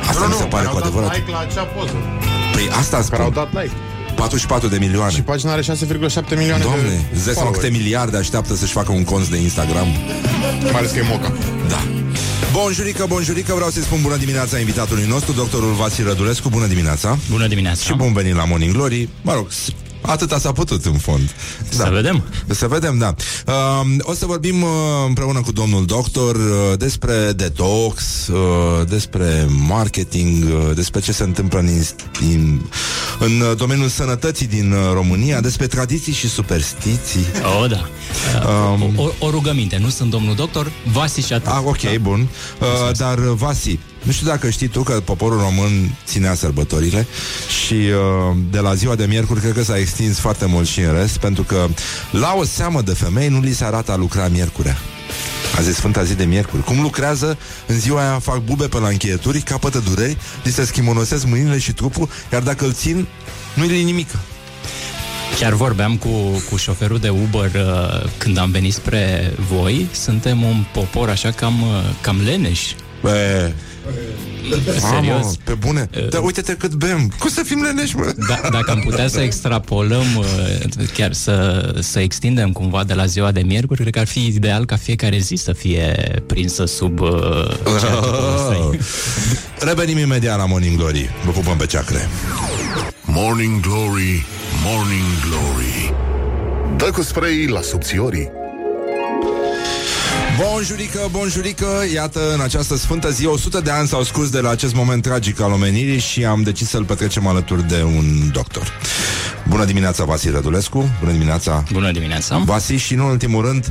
Asta nu, mi nu, se pare care cu au dat adevărat. like la acea poză. Păi asta Care au spun. dat like. 44 de milioane. Și pagina are 6,7 milioane Doamne, de îți dai seama câte followeri. miliarde așteaptă să-și facă un cont de Instagram? Mai ales că e moca. Da. Bonjurică, bonjurică, vreau să-i spun bună dimineața invitatului nostru, doctorul Vasile Rădulescu, bună dimineața. Bună dimineața. Și bun venit la Morning Glory. Mă rog, s- atâta s-a putut în fond. Da. Să vedem. Să vedem, da. Uh, o să vorbim uh, împreună cu domnul doctor uh, despre detox, uh, despre marketing, uh, despre ce se întâmplă în, inst- în, în uh, domeniul sănătății din uh, România, despre tradiții și superstiții. O, da. Um, o, o rugăminte, nu sunt domnul doctor, Vasi și atât. Ah, ok, bun. Uh, dar, uh, Vasi, nu știu dacă știi tu că poporul român ținea sărbătorile și uh, de la ziua de miercuri cred că s-a extins foarte mult și în rest, pentru că la o seamă de femei nu li se arată a lucra miercurea. Azi e Sfânta zi de miercuri. Cum lucrează, în ziua aia fac bube pe la încheieturi, capătă dureri, li se schimonosesc mâinile și trupul, iar dacă îl țin, nu-i nimic. Chiar vorbeam cu, cu șoferul de Uber uh, când am venit spre voi. Suntem un popor așa cam, uh, cam leneș. Bă, Serios. Mamă, pe bune. Dar uite-te cât bem. Cum să fim leneși, mă? Da, dacă am putea să extrapolăm, uh, chiar să, să extindem cumva de la ziua de miercuri, cred că ar fi ideal ca fiecare zi să fie prinsă sub uh, ceea ce povesteai. Revenim imediat la Morning Glory. Vă pupăm pe ceacre. Morning Glory, Morning Glory Dă cu spray la subțiorii Bonjurică, bonjurică, iată, în această sfântă zi 100 de ani s-au scurs de la acest moment tragic al omenirii Și am decis să-l petrecem alături de un doctor. Bună dimineața, Vasile Rădulescu. Bună dimineața, Bună dimineața! Vasi Și nu în ultimul rând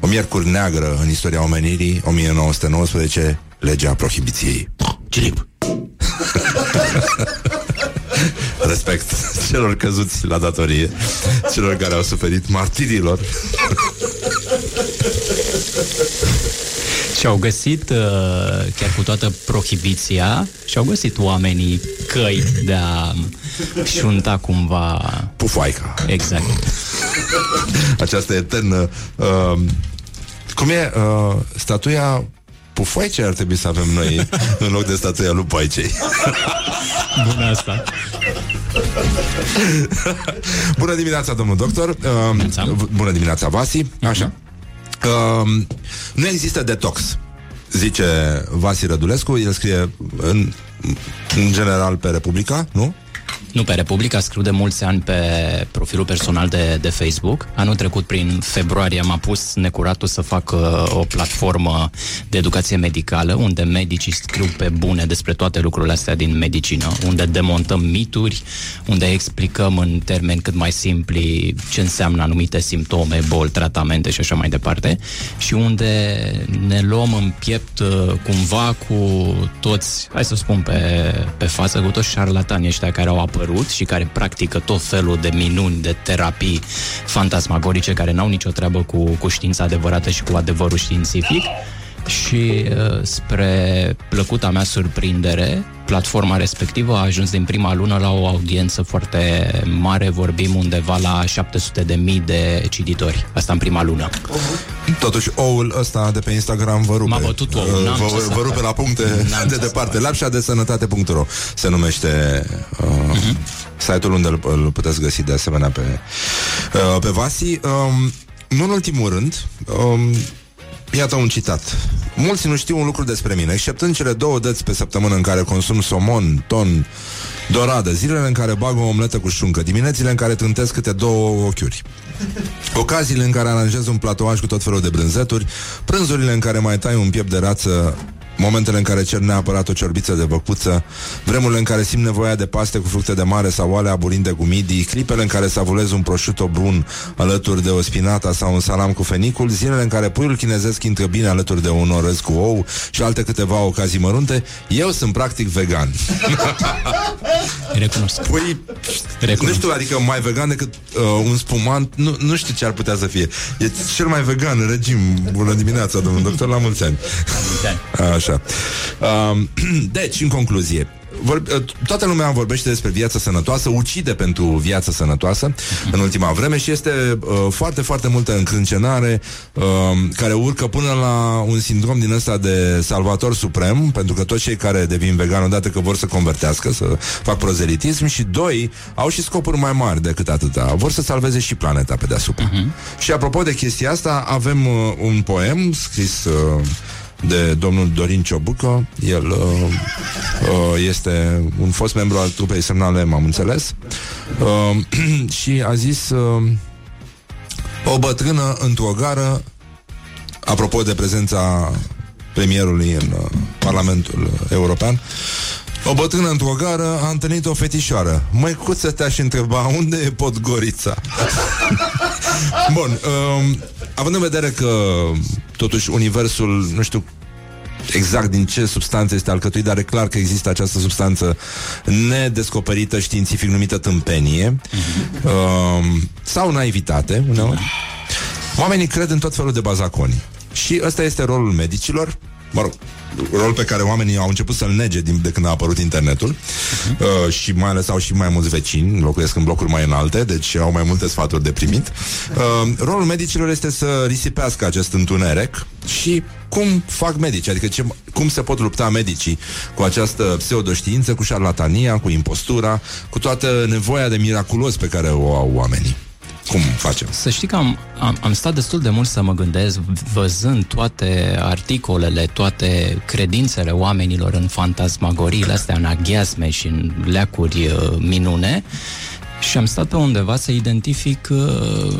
O miercuri neagră în istoria omenirii 1919, legea prohibiției. Cilip Respect celor căzuți la datorie Celor care au suferit martirilor Și au găsit, uh, chiar cu toată prohibiția, și au găsit oamenii căi de a șunta cumva... Pufoaica Exact. Această eternă uh, Cum e uh, statuia Pufoaice ar trebui să avem noi În loc de statuia lui Poaicei Bună asta. Bună dimineața, domnul doctor. Uh, v- Bună dimineața, Vasi. Așa uh, Nu există detox Zice Vasi Rădulescu El scrie în, în general pe Republica, nu? Nu pe Republica, scriu de mulți ani pe profilul personal de, de Facebook. Anul trecut, prin februarie, m-a pus necuratul să fac uh, o platformă de educație medicală, unde medicii scriu pe bune despre toate lucrurile astea din medicină, unde demontăm mituri, unde explicăm în termeni cât mai simpli ce înseamnă anumite simptome, boli, tratamente și așa mai departe, și unde ne luăm în piept uh, cumva cu toți, hai să spun pe, pe față, cu toți șarlatanii ăștia care au apărut și care practică tot felul de minuni, de terapii fantasmagorice care n-au nicio treabă cu, cu știința adevărată și cu adevărul științific. Și uh, spre plăcuta mea surprindere, platforma respectivă a ajuns din prima lună la o audiență foarte mare, vorbim undeva la 700 de mii de cititori. Asta în prima lună. Totuși, oul ăsta de pe Instagram vă rupe. M-a bătut oul, Uh, n-am vă, ce să vă rupe fac. la puncte N-am de ce să departe. Lapșa de sănătate.ro se numește uh, Mhm. site-ul unde îl, îl puteți găsi de asemenea pe, uh, pe Vasi. Um, nu în ultimul rând, um, Iată un citat. Mulți nu știu un lucru despre mine, exceptând cele două dăți pe săptămână în care consum somon, ton, doradă, zilele în care bag o omletă cu șuncă, diminețile în care tântesc câte două ochiuri. Ocaziile în care aranjez un platouaj cu tot felul de brânzeturi, prânzurile în care mai tai un piept de rață momentele în care cer neapărat o ciorbiță de văcuță, vremurile în care simt nevoia de paste cu fructe de mare sau oale aburinde cu midii, clipele în care savulez un prosciutto brun alături de o spinata sau un salam cu fenicul, zilele în care puiul chinezesc intră bine alături de un orez cu ou și alte câteva ocazii mărunte, eu sunt practic vegan. Recunosc. Păi, nu știu, adică mai vegan decât uh, un spumant, nu, nu știu ce ar putea să fie. E cel mai vegan regim. Bună dimineața, domnul doctor, la mulți ani. Așa. Uh, deci, în concluzie, vor, toată lumea vorbește despre viața sănătoasă, ucide pentru viața sănătoasă în ultima vreme și este uh, foarte, foarte multă încrâncenare uh, care urcă până la un sindrom din ăsta de salvator suprem, pentru că toți cei care devin vegan odată că vor să convertească, să fac prozelitism și doi, au și scopuri mai mari decât atâta. Vor să salveze și planeta pe deasupra. Uh-huh. Și apropo de chestia asta, avem uh, un poem scris uh, de domnul Dorin Ciobucă. El uh, uh, este un fost membru al trupei semnale, m-am înțeles. Uh, și a zis uh, o bătrână într-o gară apropo de prezența premierului în uh, Parlamentul European o bătrână într-o gară a întâlnit o fetișoară. Măicuță te-aș întreba unde e Podgorița? Bun, um, având în vedere că totuși universul, nu știu exact din ce substanță este alcătuit, dar e clar că există această substanță nedescoperită științific numită tâmpenie uh-huh. uh, sau naivitate uneori. Oamenii cred în tot felul de bazaconi. Și ăsta este rolul medicilor, mă rog, rol pe care oamenii au început să-l nege din, de când a apărut internetul uh-huh. uh, și mai ales au și mai mulți vecini, locuiesc în blocuri mai înalte, deci au mai multe sfaturi de primit. Uh, rolul medicilor este să risipească acest întuneric și cum fac medici, adică ce, cum se pot lupta medicii cu această pseudoștiință, cu șarlatania, cu impostura, cu toată nevoia de miraculos pe care o au oamenii. Cum facem? Să știi că am, am, am stat destul de mult să mă gândesc, văzând toate articolele, toate credințele oamenilor în fantasmagoriile astea, în aghiasme și în leacuri uh, minune, și am stat pe undeva să identific uh,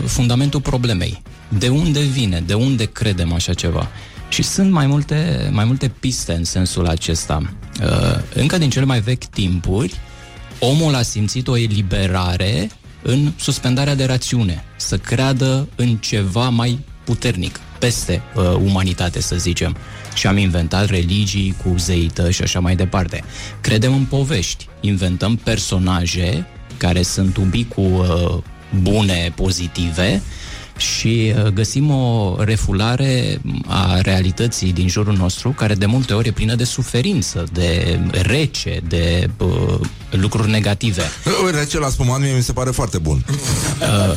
fundamentul problemei. De unde vine? De unde credem așa ceva? Și sunt mai multe, mai multe piste în sensul acesta. Uh, încă din cele mai vechi timpuri, omul a simțit o eliberare în suspendarea de rațiune, să creadă în ceva mai puternic, peste uh, umanitate, să zicem. Și am inventat religii cu zeită și așa mai departe. Credem în povești, inventăm personaje care sunt un pic cu uh, bune, pozitive, și uh, găsim o refulare a realității din jurul nostru, care de multe ori e plină de suferință, de rece, de uh, lucruri negative. Rece la spumant mie mi se pare foarte bun.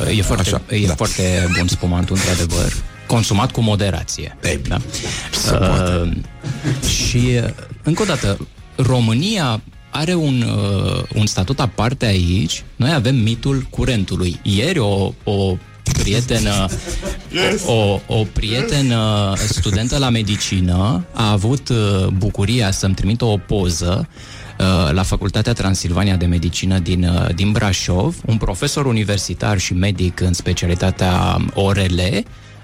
Uh, e foarte, Așa, e da. foarte bun spumantul, într-adevăr. Consumat cu moderație. Ei, da? uh, și, uh, încă o dată, România are un, uh, un statut aparte aici. Noi avem mitul curentului. Ieri o, o prietenă, o, o prietenă studentă la medicină a avut uh, bucuria să-mi trimită o poză uh, la Facultatea Transilvania de Medicină din, uh, din Brașov, un profesor universitar și medic în specialitatea ORL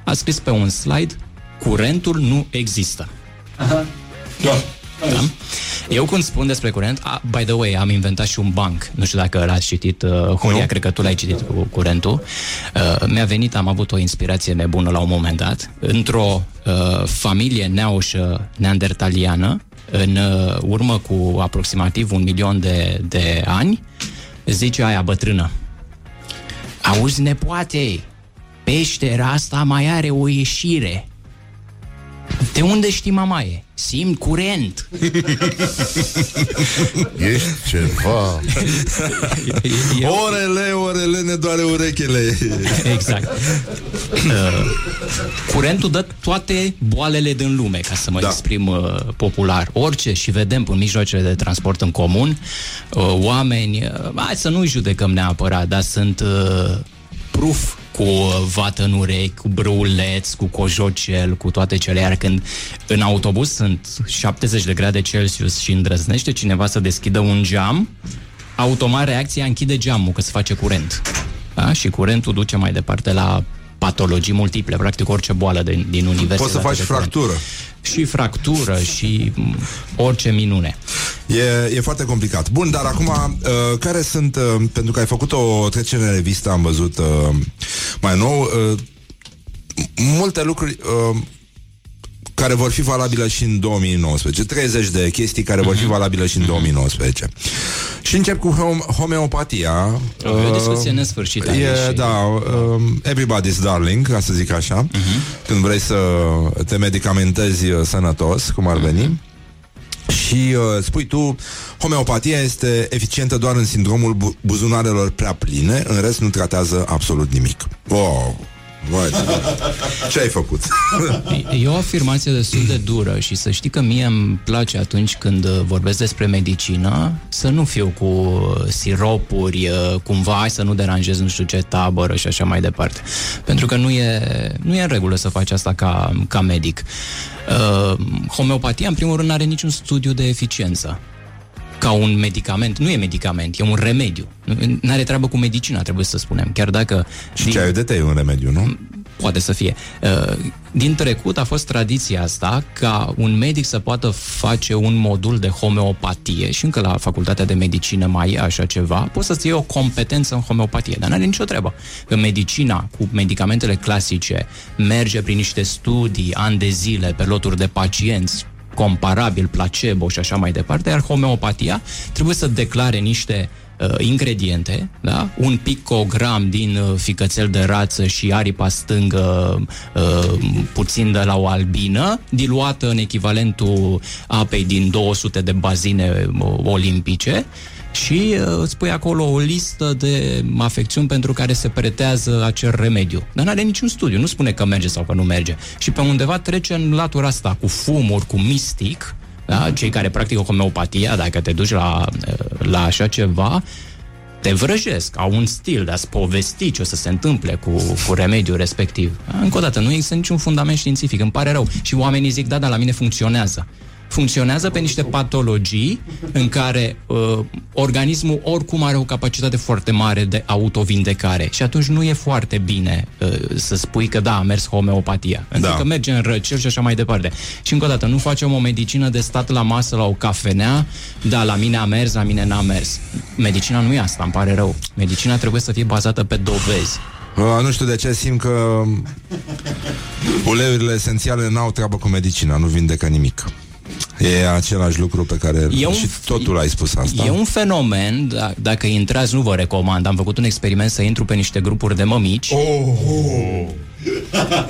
a scris pe un slide curentul nu există. Aha. Da. Da? Eu când spun despre curent, a, by the way, am inventat și un banc. Nu știu dacă l-ați citit, uh, Horia, cred că tu l-ai citit cu curentul. Uh, mi-a venit, am avut o inspirație nebună la un moment dat. Într-o uh, familie neaușă neandertaliană, în uh, urmă cu aproximativ un milion de, de ani, zice aia bătrână. Auzi, nepoate, peștera asta mai are o ieșire. De unde știi, mamaie? Simt curent. Ești ceva. Orele, orele, ne doare urechile. Exact. Uh, curentul dă toate boalele din lume, ca să mă da. exprim uh, popular. Orice și vedem în mijloacele de transport în comun, uh, oameni, uh, hai să nu judecăm neapărat, dar sunt uh, proof cu vată în urechi, cu brâuleț, cu cojocel, cu toate cele, iar când în autobuz sunt 70 de grade Celsius și îndrăznește cineva să deschidă un geam, automat reacția închide geamul, că se face curent. Da? Și curentul duce mai departe la patologii multiple, practic orice boală din, din univers. Poți să faci fractură. Și fractură și m, orice minune. E, e foarte complicat. Bun, dar acum, uh, care sunt, uh, pentru că ai făcut o trecere în revistă, am văzut uh, mai nou, uh, multe lucruri uh, care vor fi valabile și în 2019. 30 de chestii care vor fi valabile și în 2019. Și încep cu hom- homeopatia. E o discuție nesfârșită aici E, și- da, um, everybody's darling, ca să zic așa. Când vrei să te medicamentezi uh, sănătos, cum ar veni. Și uh, spui tu, homeopatia este eficientă doar în sindromul bu- buzunarelor prea pline, în rest nu tratează absolut nimic. Wow! Vai, ce ai făcut? E o afirmație destul de dură și să știi că mie îmi place atunci când uh, vorbesc despre medicină să nu fiu cu uh, siropuri, uh, cumva hai să nu deranjez nu știu ce tabără și așa mai departe. Pentru că nu e, nu e în regulă să faci asta ca, ca medic. Uh, homeopatia, în primul rând, nu are niciun studiu de eficiență ca un medicament. Nu e medicament, e un remediu. Nu are treabă cu medicina, trebuie să spunem. Chiar dacă... Și ceaiul de tei e un remediu, nu? Poate să fie. Uh, Din trecut a fost tradiția asta ca un medic să poată face un modul de homeopatie și încă la facultatea de medicină mai e așa ceva, poți să-ți iei o competență în homeopatie, dar n-are nicio treabă. Că medicina cu medicamentele clasice merge prin niște studii, ani de zile, pe loturi de pacienți, comparabil, placebo și așa mai departe, iar homeopatia trebuie să declare niște uh, ingrediente, da? un picogram din uh, ficățel de rață și aripa stângă uh, puțin de la o albină, diluată în echivalentul apei din 200 de bazine uh, olimpice și uh, îți pui acolo o listă de afecțiuni pentru care se pretează acel remediu. Dar nu are niciun studiu, nu spune că merge sau că nu merge. Și pe undeva trece în latura asta cu fumuri, cu mistic, da? cei care practică homeopatia, dacă te duci la, uh, la așa ceva, te vrăjesc, au un stil de a-ți povesti ce o să se întâmple cu, cu remediul respectiv. Încă o dată, nu există niciun fundament științific, îmi pare rău. Și oamenii zic, da, dar la mine funcționează. Funcționează pe niște patologii în care uh, organismul oricum are o capacitate foarte mare de autovindecare și atunci nu e foarte bine uh, să spui că da, a mers homeopatia. Pentru Da. că merge în răcel și așa mai departe. Și încă o dată, nu facem o medicină de stat la masă, la o cafenea, da, la mine a mers, la mine n-a mers. Medicina nu e asta, îmi pare rău. Medicina trebuie să fie bazată pe dovezi. Uh, nu știu de ce simt că uleiurile esențiale n-au treabă cu medicina, nu vindecă nimic. E același lucru pe care E un- și totul ai spus asta. E un fenomen, da, dacă intrați, nu vă recomand, am făcut un experiment să intru pe niște grupuri de mămici. Oh,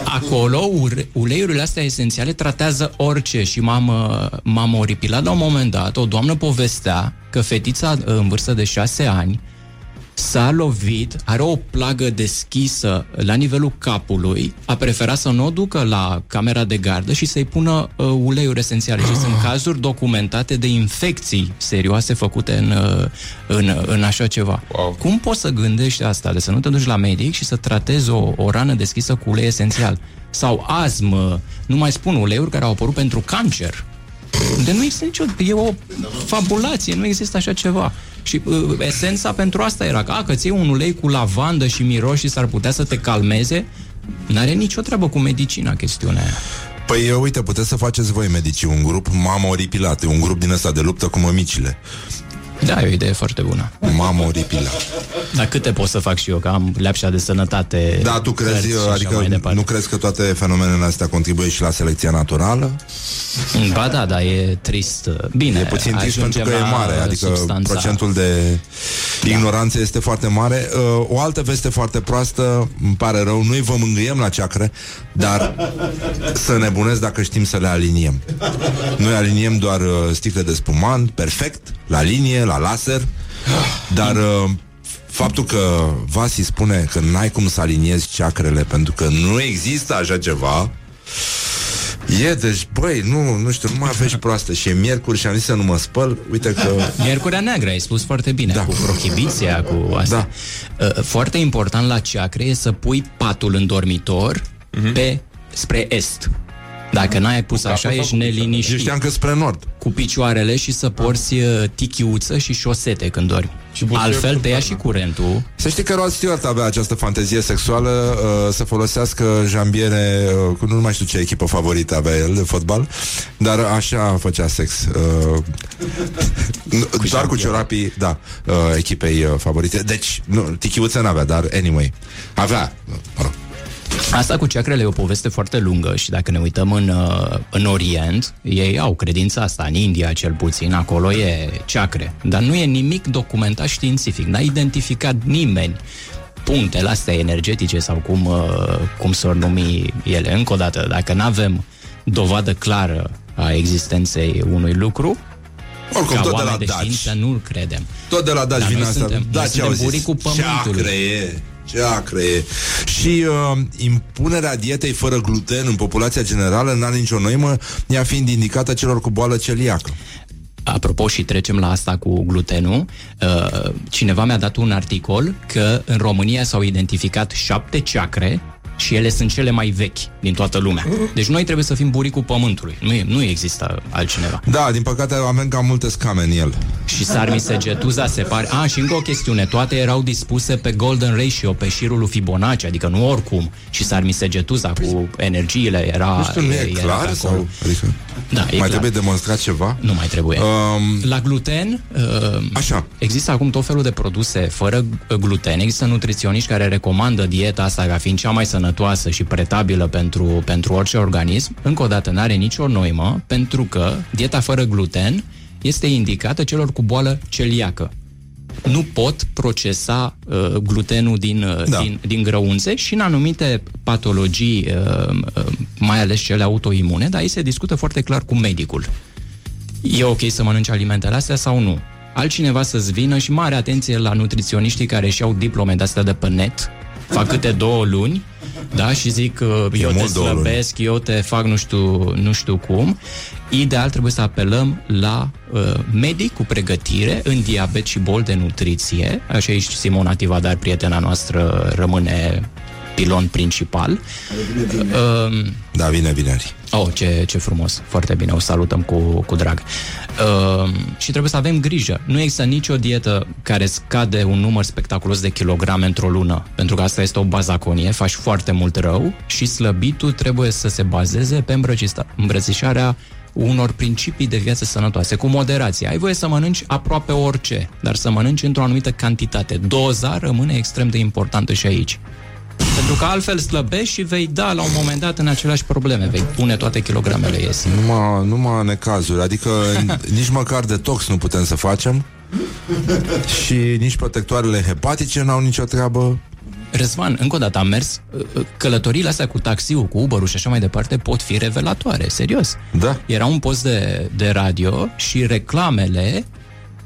Acolo, ure- uleiurile astea esențiale tratează orice și m-am, uh, m-am oripilat la un moment dat. O doamnă povestea că fetița uh, în vârstă de șase ani s-a lovit, are o plagă deschisă la nivelul capului, a preferat să nu o ducă la camera de gardă și să-i pună uh, uleiuri esențiale. Și sunt cazuri documentate de infecții serioase făcute în, uh, în, în așa ceva. Wow. Cum poți să gândești asta, de să nu te duci la medic și să tratezi o, o rană deschisă cu ulei esențial? Sau azmă, nu mai spun uleiuri care au apărut pentru cancer. De nu există nicio... E o fabulație, nu există așa ceva. Și uh, esența pentru asta era că, a, că ți iei un ulei cu lavandă și miros și s-ar putea să te calmeze, n-are nicio treabă cu medicina chestiunea aia. Păi uh, uite, puteți să faceți voi medicii un grup Mamă Oripilate, un grup din ăsta de luptă cu mămicile Da, e o idee foarte bună. Mamă Oripilate Dar câte pot să fac și eu, că am leapșa de sănătate Da, tu crezi, cărți și așa adică mai departe. nu crezi că toate fenomenele astea contribuie și la selecția naturală? Ba da, da, e trist. Bine, E puțin trist pentru ajungem că e la mare, adică substanța. procentul de ignoranță este foarte mare. Uh, O altă veste foarte proastă, îmi pare rău, noi vă mângâiem la ceacre, dar să nebunesc dacă știm să le aliniem. Noi aliniem doar uh, sticle de spumant, perfect, la linie, la laser, dar uh, faptul că Vasi spune că n-ai cum să aliniezi ceacrele pentru că nu există așa ceva, E, deci, băi, nu, nu știu, nu mai aveți proastă Și e miercuri și am zis să nu mă spăl Uite că... Miercurea neagră, ai spus foarte bine, da. cu prohibiția, cu asta. Da. Foarte important la ceacre e să pui patul în dormitor Mhm. pe spre est. Dacă n-ai pus așa, ești neliniștit. Eu știam că spre nord. Cu picioarele și să porți uh, tichiuță și șosete când dormi. Altfel te ia și curentul. Să știi că Rod Stewart avea această fantezie sexuală uh, să folosească jambiere, uh, cu nu mai știu ce echipă favorită avea el de fotbal, dar așa făcea sex. Uh, cu doar cu ciorapii, da, uh, echipei uh, favorite. Deci, nu, tichiuță n-avea, dar anyway, avea, uh, mă rog. Asta cu ceacrele e o poveste foarte lungă și dacă ne uităm în, uh, în Orient, ei au credința asta, în India cel puțin, acolo e ceacre. Dar nu e nimic documentat științific, n-a identificat nimeni punctele astea energetice sau cum, uh, cum s-or numi ele. Încă o dată, dacă nu avem dovadă clară a existenței unui lucru, Oricum, ca tot de oameni la de Daci. știință nu-l credem. Tot de la Daci Dar vine noi asta. suntem- noi Daci suntem au zis, buricul pământului. Ceacre e, ceacre e. Și uh, impunerea dietei fără gluten în populația generală n-are nicio noimă, ea fiind indicată celor cu boală celiacă. Apropo și trecem la asta cu glutenul, uh, cineva mi-a dat un articol că în România s-au identificat șapte ceacre și ele sunt cele mai vechi din toată lumea. Deci noi trebuie să fim buricul pământului. Nu, e, nu există altcineva. Da, din păcate avem cam multe scame în el. Și sarmisegetuza se pare... A, și încă o chestiune. Toate erau dispuse pe golden ratio, pe șirul lui Fibonacci, adică nu oricum. Și sarmisegetuza cu energiile era... Nu știu, nu e era pe clar? acolo. Sau, adică, Da, e mai clar. trebuie demonstrat ceva? Nu mai trebuie. Um, La gluten, uh, Așa. există acum tot felul de produse fără uh, gluten. Există nutriționiști care recomandă dieta asta ca fiind cea mai sănătoasă și pretabilă pentru, pentru orice organism. Încă o dată, n-are nicio noimă, pentru că dieta fără gluten este indicată celor cu boală celiacă. Nu pot procesa uh, glutenul din, uh, Da. din, din grăunțe și în anumite patologii, uh, uh, mai ales cele autoimune, dar aici se discută foarte clar cu medicul e ok să mănânci alimentele astea sau nu. Altcineva să-ți vină și mare atenție la nutriționiștii care și au diplome de-astea de pe net, fac câte două luni, da, și zic că eu te mult două luni. slăbesc, eu te fac nu știu, nu știu cum. Ideal trebuie să apelăm la uh, medic cu pregătire în diabet și bol de nutriție. Așa aici Simona Tivadar, prietena noastră, rămâne pilon principal. Uh, Da, vine vineri. Oh, ce, ce frumos, foarte bine, o salutăm cu, cu drag. Uh, și trebuie să avem grijă. Nu există nicio dietă care scade un număr spectaculos de kilograme într-o lună, pentru că asta este o bazaconie, faci foarte mult rău și slăbitul trebuie să se bazeze pe îmbrăcista- îmbrățișarea unor principii de viață sănătoase, cu moderație. Ai voie să mănânci aproape orice, dar să mănânci într-o anumită cantitate. Doza rămâne extrem de importantă și aici. Pentru că altfel slăbești și vei da la un moment dat în aceleași probleme, vei pune toate kilogramele ies. Numai, numai necazuri, adică nici măcar detox nu putem să facem și nici protectoarele hepatice n-au nicio treabă. Răzvan, încă o dată am mers, uh, călătoriile astea cu taxiul, cu uber și așa mai departe pot fi revelatoare, serios. Da. Era un post de, de radio și reclamele,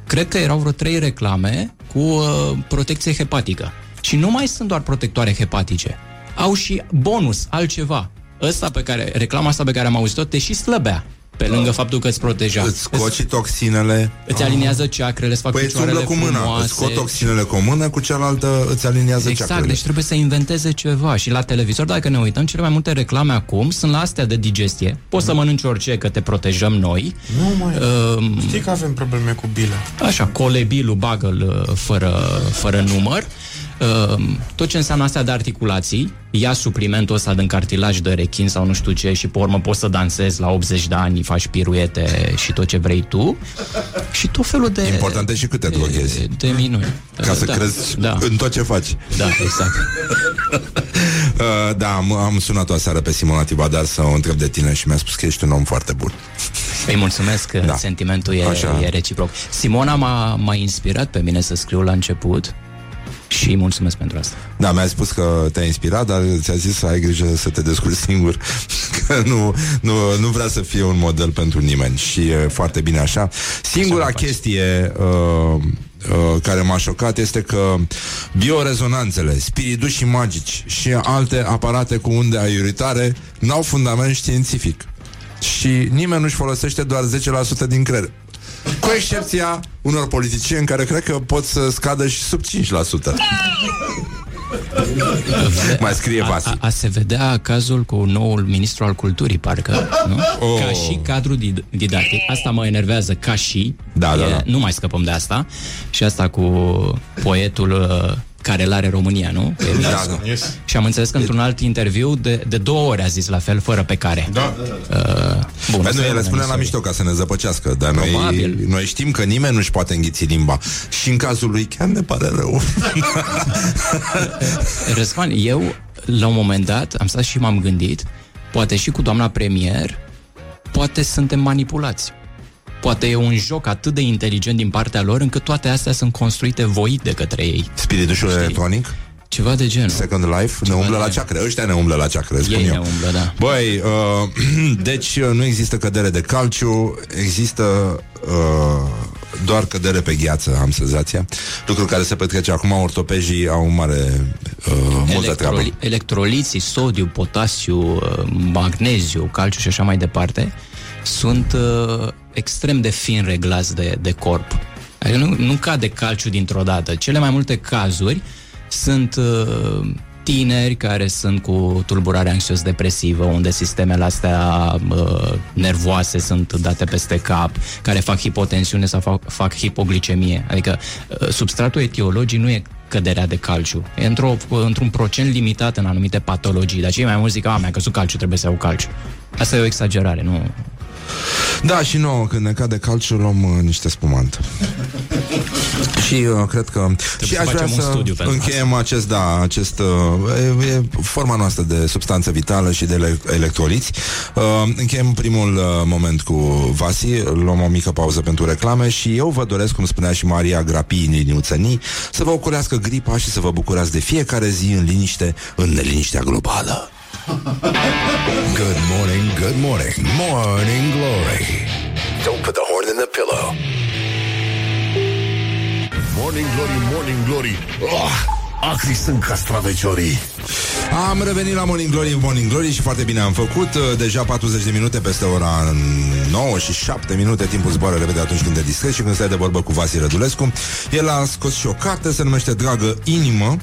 cred că erau vreo trei reclame cu uh, protecție hepatică. Și nu mai sunt doar protectoare hepatice. Au și bonus, altceva. Ăsta pe care, reclama asta pe care am auzit-o, te și slăbea. Pe lângă faptul că îți proteja. Îți scoți și toxinele. Îți aliniază ceacrele, îți fac Păi îți picioarele umblă cu mâna, frumoase. îți scot toxinele cu o mână, cu cealaltă îți aliniază Exact, ceacrele. deci trebuie să inventeze ceva Și la televizor, dacă ne uităm, cele mai multe reclame acum Sunt la astea de digestie Poți să mănânci orice, că te protejăm noi Nu mai. Um, Știi că avem probleme cu bile. Așa, colebilul bagă fără, fără număr Uh, tot ce înseamnă astea de articulații, ia suplimentul ăsta din cartilaj de rechin sau nu știu ce și pe urmă poți să dansezi la 80 de ani, faci piruete și tot ce vrei tu și tot felul de... Important e și cât te droghezi. De, de minuni. Ca să da, crezi da, în tot ce faci. da, exact. Uh, da, am, am sunat-o aseară pe Simona Tibadar să o întreb de tine și mi-a spus că ești un om foarte bun. Îi mulțumesc că Da. sentimentul e, Așa. e reciproc. Simona m-a, m-a inspirat pe mine să scriu la început și îi mulțumesc pentru asta. Da, mi-a spus că te-a inspirat, dar ți-a zis să ai grijă să te descurci singur, că nu, nu, nu vrea să fie un model pentru nimeni și e foarte bine așa. Singura Așa mă faci. chestie uh, uh, care m-a șocat este că biorezonanțele, spiridușii magici și alte aparate cu unde aiuritare n-au fundament științific. Și nimeni nu-și folosește doar 10% din creier. Cu excepția unor politicieni care cred că pot să scadă și sub 5%. Mai scrie a, Vasi. a, a se vedea cazul cu noul ministru al culturii, parcă, nu? Oh. Ca și cadru did- didactic. Asta mă enervează ca și. Da, da, da. Nu mai scăpăm de asta. Și asta cu poetul uh, care l-are România, nu? Că e Da, Eminescu. da. Yes. Și am înțeles că într-un alt interviu de, de două ori a zis la fel, fără pe care. Da. Uh, bun, Păi o să noi le rămânem spunem la sorry. mișto ca să ne zăpăcească Dar noi, Probabil. noi știm că nimeni nu-și poate înghiți limba Și în cazul lui chiar ne pare rău Răzvan, eu, la un moment dat, am stat și m-am gândit, poate și cu doamna premier, poate suntem manipulați. Poate e un joc atât de inteligent din partea lor, încât toate astea sunt construite voit de către ei. Spiritușul Știi? electronic Ceva de genul. Second Life Ne umblă la ceacre Ăștia ne umblă la ceacre spun Ei eu ne umblă, da. Băi, uh, deci uh, nu există cădere de calciu Există uh, doar cădere pe gheață Am senzația Lucru care se petrece acum Ortopejii au un mare uh, multă treabă Electroli- electroliții, sodiu, potasiu, uh, magneziu, calciu și așa mai departe, sunt uh, extrem de fin reglați de, de corp. Adică nu, nu cade calciu dintr-o dată. Cele mai multe cazuri sunt uh, tineri care sunt cu tulburare anxios-depresivă, unde sistemele astea uh, nervoase sunt date peste cap, care fac hipotensiune sau fac, fac hipoglicemie. Adică uh, substratul etiologic nu e căderea de calciu. E într-o, într-un procent limitat în anumite patologii. Dar cei mai mulți zic, a, mi-a căzut calciu, trebuie să iau calciu. Asta e o exagerare, nu... Da, și nouă, când ne cade calciu, luăm uh, niște spumant. și uh, cred că... și să aș vrea facem un să studiu pentru încheiem acest, da, acest... Uh, e, e forma noastră de substanță vitală și de ele- electroliți. Uh, încheiem primul uh, moment cu Vasi, luăm o mică pauză pentru reclame și eu vă doresc, cum spunea și Maria Grapii în liniuțănii, să vă oculească gripa și să vă bucurați de fiecare zi în liniște, în neliniștea globală. Good morning, good morning, morning glory. Don't put the horn in the pillow. Morning Glory, Morning Glory oh, Acri sunt castraveciorii Am revenit la Morning Glory, Morning Glory și foarte bine am făcut. Uh, Deja 40 de minute peste ora 9 și 7 minute. Timpul zboară repede atunci când te distrezi și când stai de vorbă cu Vasi Rădulescu. El a scos și o carte, se numește Dragă Inimă.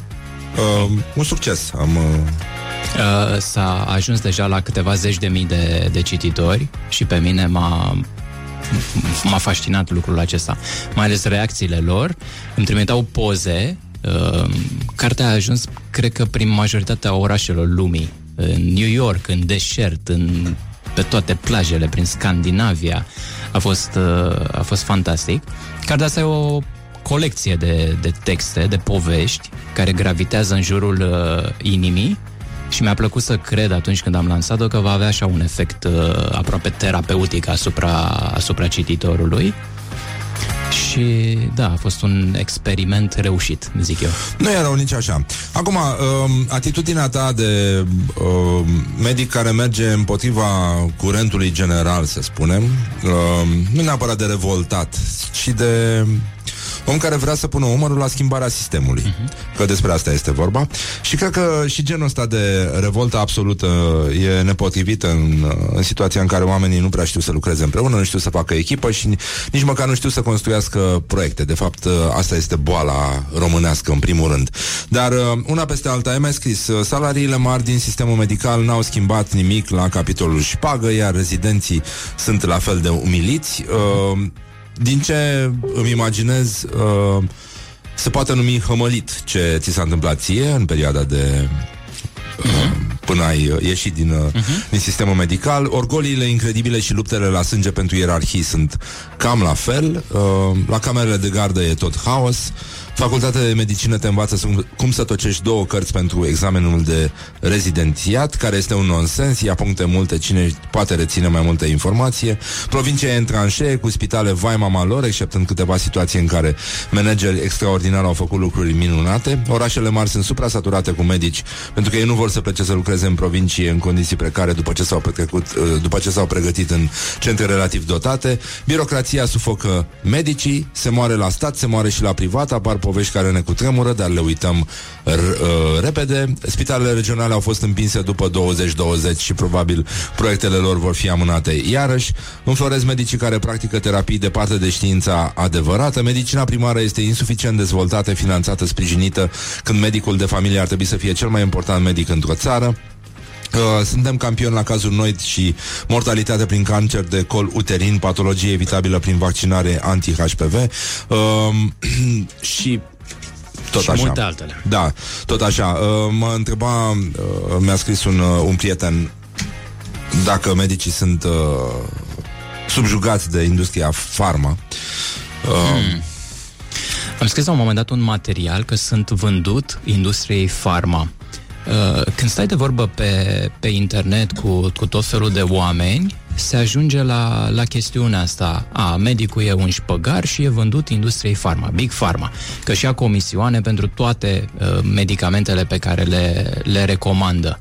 Uh, un succes. Am... Uh, Uh, s-a ajuns deja la câteva zeci de mii de, de cititori și pe mine m-a, m-a fascinat lucrul acesta. Mai ales reacțiile lor. Îmi trimiteau poze. Uh, cartea a ajuns, cred că, prin majoritatea orașelor lumii. În New York, în deșert, în, pe toate plajele, prin Scandinavia. A fost, uh, a fost fantastic. Cartea asta e o colecție de, de texte, de povești, care gravitează în jurul uh, inimii și mi-a plăcut să cred atunci când am lansat-o că va avea așa un efect uh, aproape terapeutic asupra, asupra cititorului. Și da, a fost un experiment reușit, zic eu. nu e rău nici așa. Acum, um, atitudinea ta de um, medic care merge împotriva curentului general, să spunem, um, nu neapărat de revoltat, ci de om care vrea să pună umărul la schimbarea sistemului. Uh-huh. Că despre asta este vorba. Și cred că și genul ăsta de revoltă absolută e nepotrivit în, în situația în care oamenii nu prea știu să lucreze împreună, nu știu să facă echipă și nici măcar nu știu să construiască proiecte. De fapt, asta este boala românească, în primul rând. Dar una peste alta, ai mai scris, salariile mari din sistemul medical n-au schimbat nimic la capitolul șpagă, iar rezidenții sunt la fel de umiliți. Uh, din ce îmi imaginez, uh, se poate numi hămălit ce ți s-a întâmplat ție în perioada de uh, până ai uh, ieșit din, uh, uh-huh. din sistemul medical. Orgoliile incredibile și luptele la sânge pentru ierarhii sunt cam la fel. Uh, la camerele de gardă e tot haos. Facultatea de medicină te învață să- cum să tocești două cărți pentru examenul de rezidențiat, care este un nonsens, ia puncte multe, cine poate reține mai multă informație. Provincia e în tranșee, cu spitale vai mama lor, exceptând câteva situații în care manageri extraordinari au făcut lucruri minunate. Orașele mari sunt suprasaturate cu medici, pentru că ei nu vor să plece să lucreze lucreze în provincie în condiții precare după ce s-au, petrecut, uh, după ce s-au pregătit în centre relativ dotate. Birocrația sufocă medicii, se moare la stat, se moare și la privat, apar povești care ne cutremură, dar le uităm r- uh, repede. Spitalele regionale au fost împinse după 2020 și probabil proiectele lor vor fi amânate iarăși. Înfloresc medicii care practică terapii departe de știința adevărată. Medicina primară este insuficient dezvoltată, finanțată, sprijinită, când medicul de familie ar trebui să fie cel mai important medic într-o țară. Uh, suntem campioni la cazuri noi și mortalitate prin cancer de col uterin, patologie evitabilă prin vaccinare anti-HPV uh, și tot Și așa. multe altele. Da, tot așa. Uh, mă întreba, uh, mi-a scris un, uh, un prieten dacă medicii sunt uh, subjugați de industria farma. Uh, Am scris la un moment dat un material că sunt vândut industriei farma. Uh, Când stai de vorbă pe, pe internet cu, cu tot felul de oameni, se ajunge la, la chestiunea asta. A, medicul e un șpăgar și e vândut industriei farma, Big Pharma, că și-a comisioane pentru toate uh, medicamentele pe care le, le recomandă.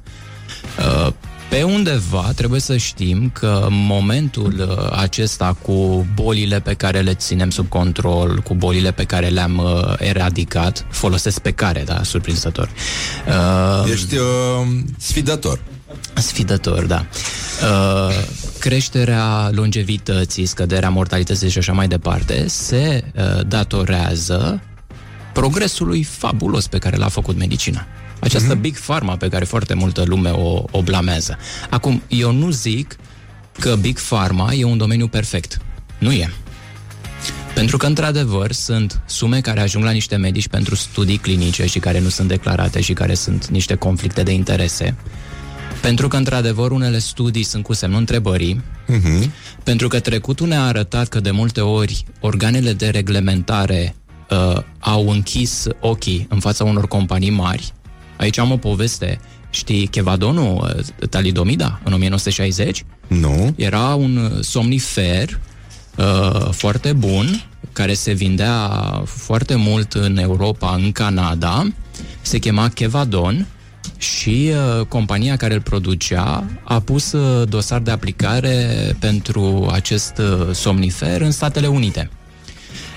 Uh, Pe undeva trebuie să știm că în momentul uh, acesta cu bolile pe care le ținem sub control, cu bolile pe care le-am uh, eradicat, folosesc pe care, da, surprinzător. Uh, ești uh, sfidător. Sfidător, da. Uh, creșterea longevității, scăderea mortalității și așa mai departe se uh, datorează progresului fabulos pe care l-a făcut medicina. Această Mhm. big pharma pe care foarte multă lume o, o blamează. Acum, eu nu zic că big pharma e un domeniu perfect. Nu e. Pentru că, într-adevăr, sunt sume care ajung la niște medici pentru studii clinice și care nu sunt declarate și care sunt niște conflicte de interese. Pentru că, într-adevăr, unele studii sunt cu semnul întrebării, Mhm. pentru că trecutul ne-a arătat că de multe ori organele de reglementare uh, au închis ochii în fața unor companii mari. Aici am o poveste. Știi Chevadonul, uh, talidomida, în 1960? Nu. Era un uh, somnifer uh, foarte bun, care se vindea foarte mult în Europa, în Canada. Se chema Kevadon și uh, compania care îl producea a pus uh, dosar de aplicare pentru acest uh, somnifer în Statele Unite.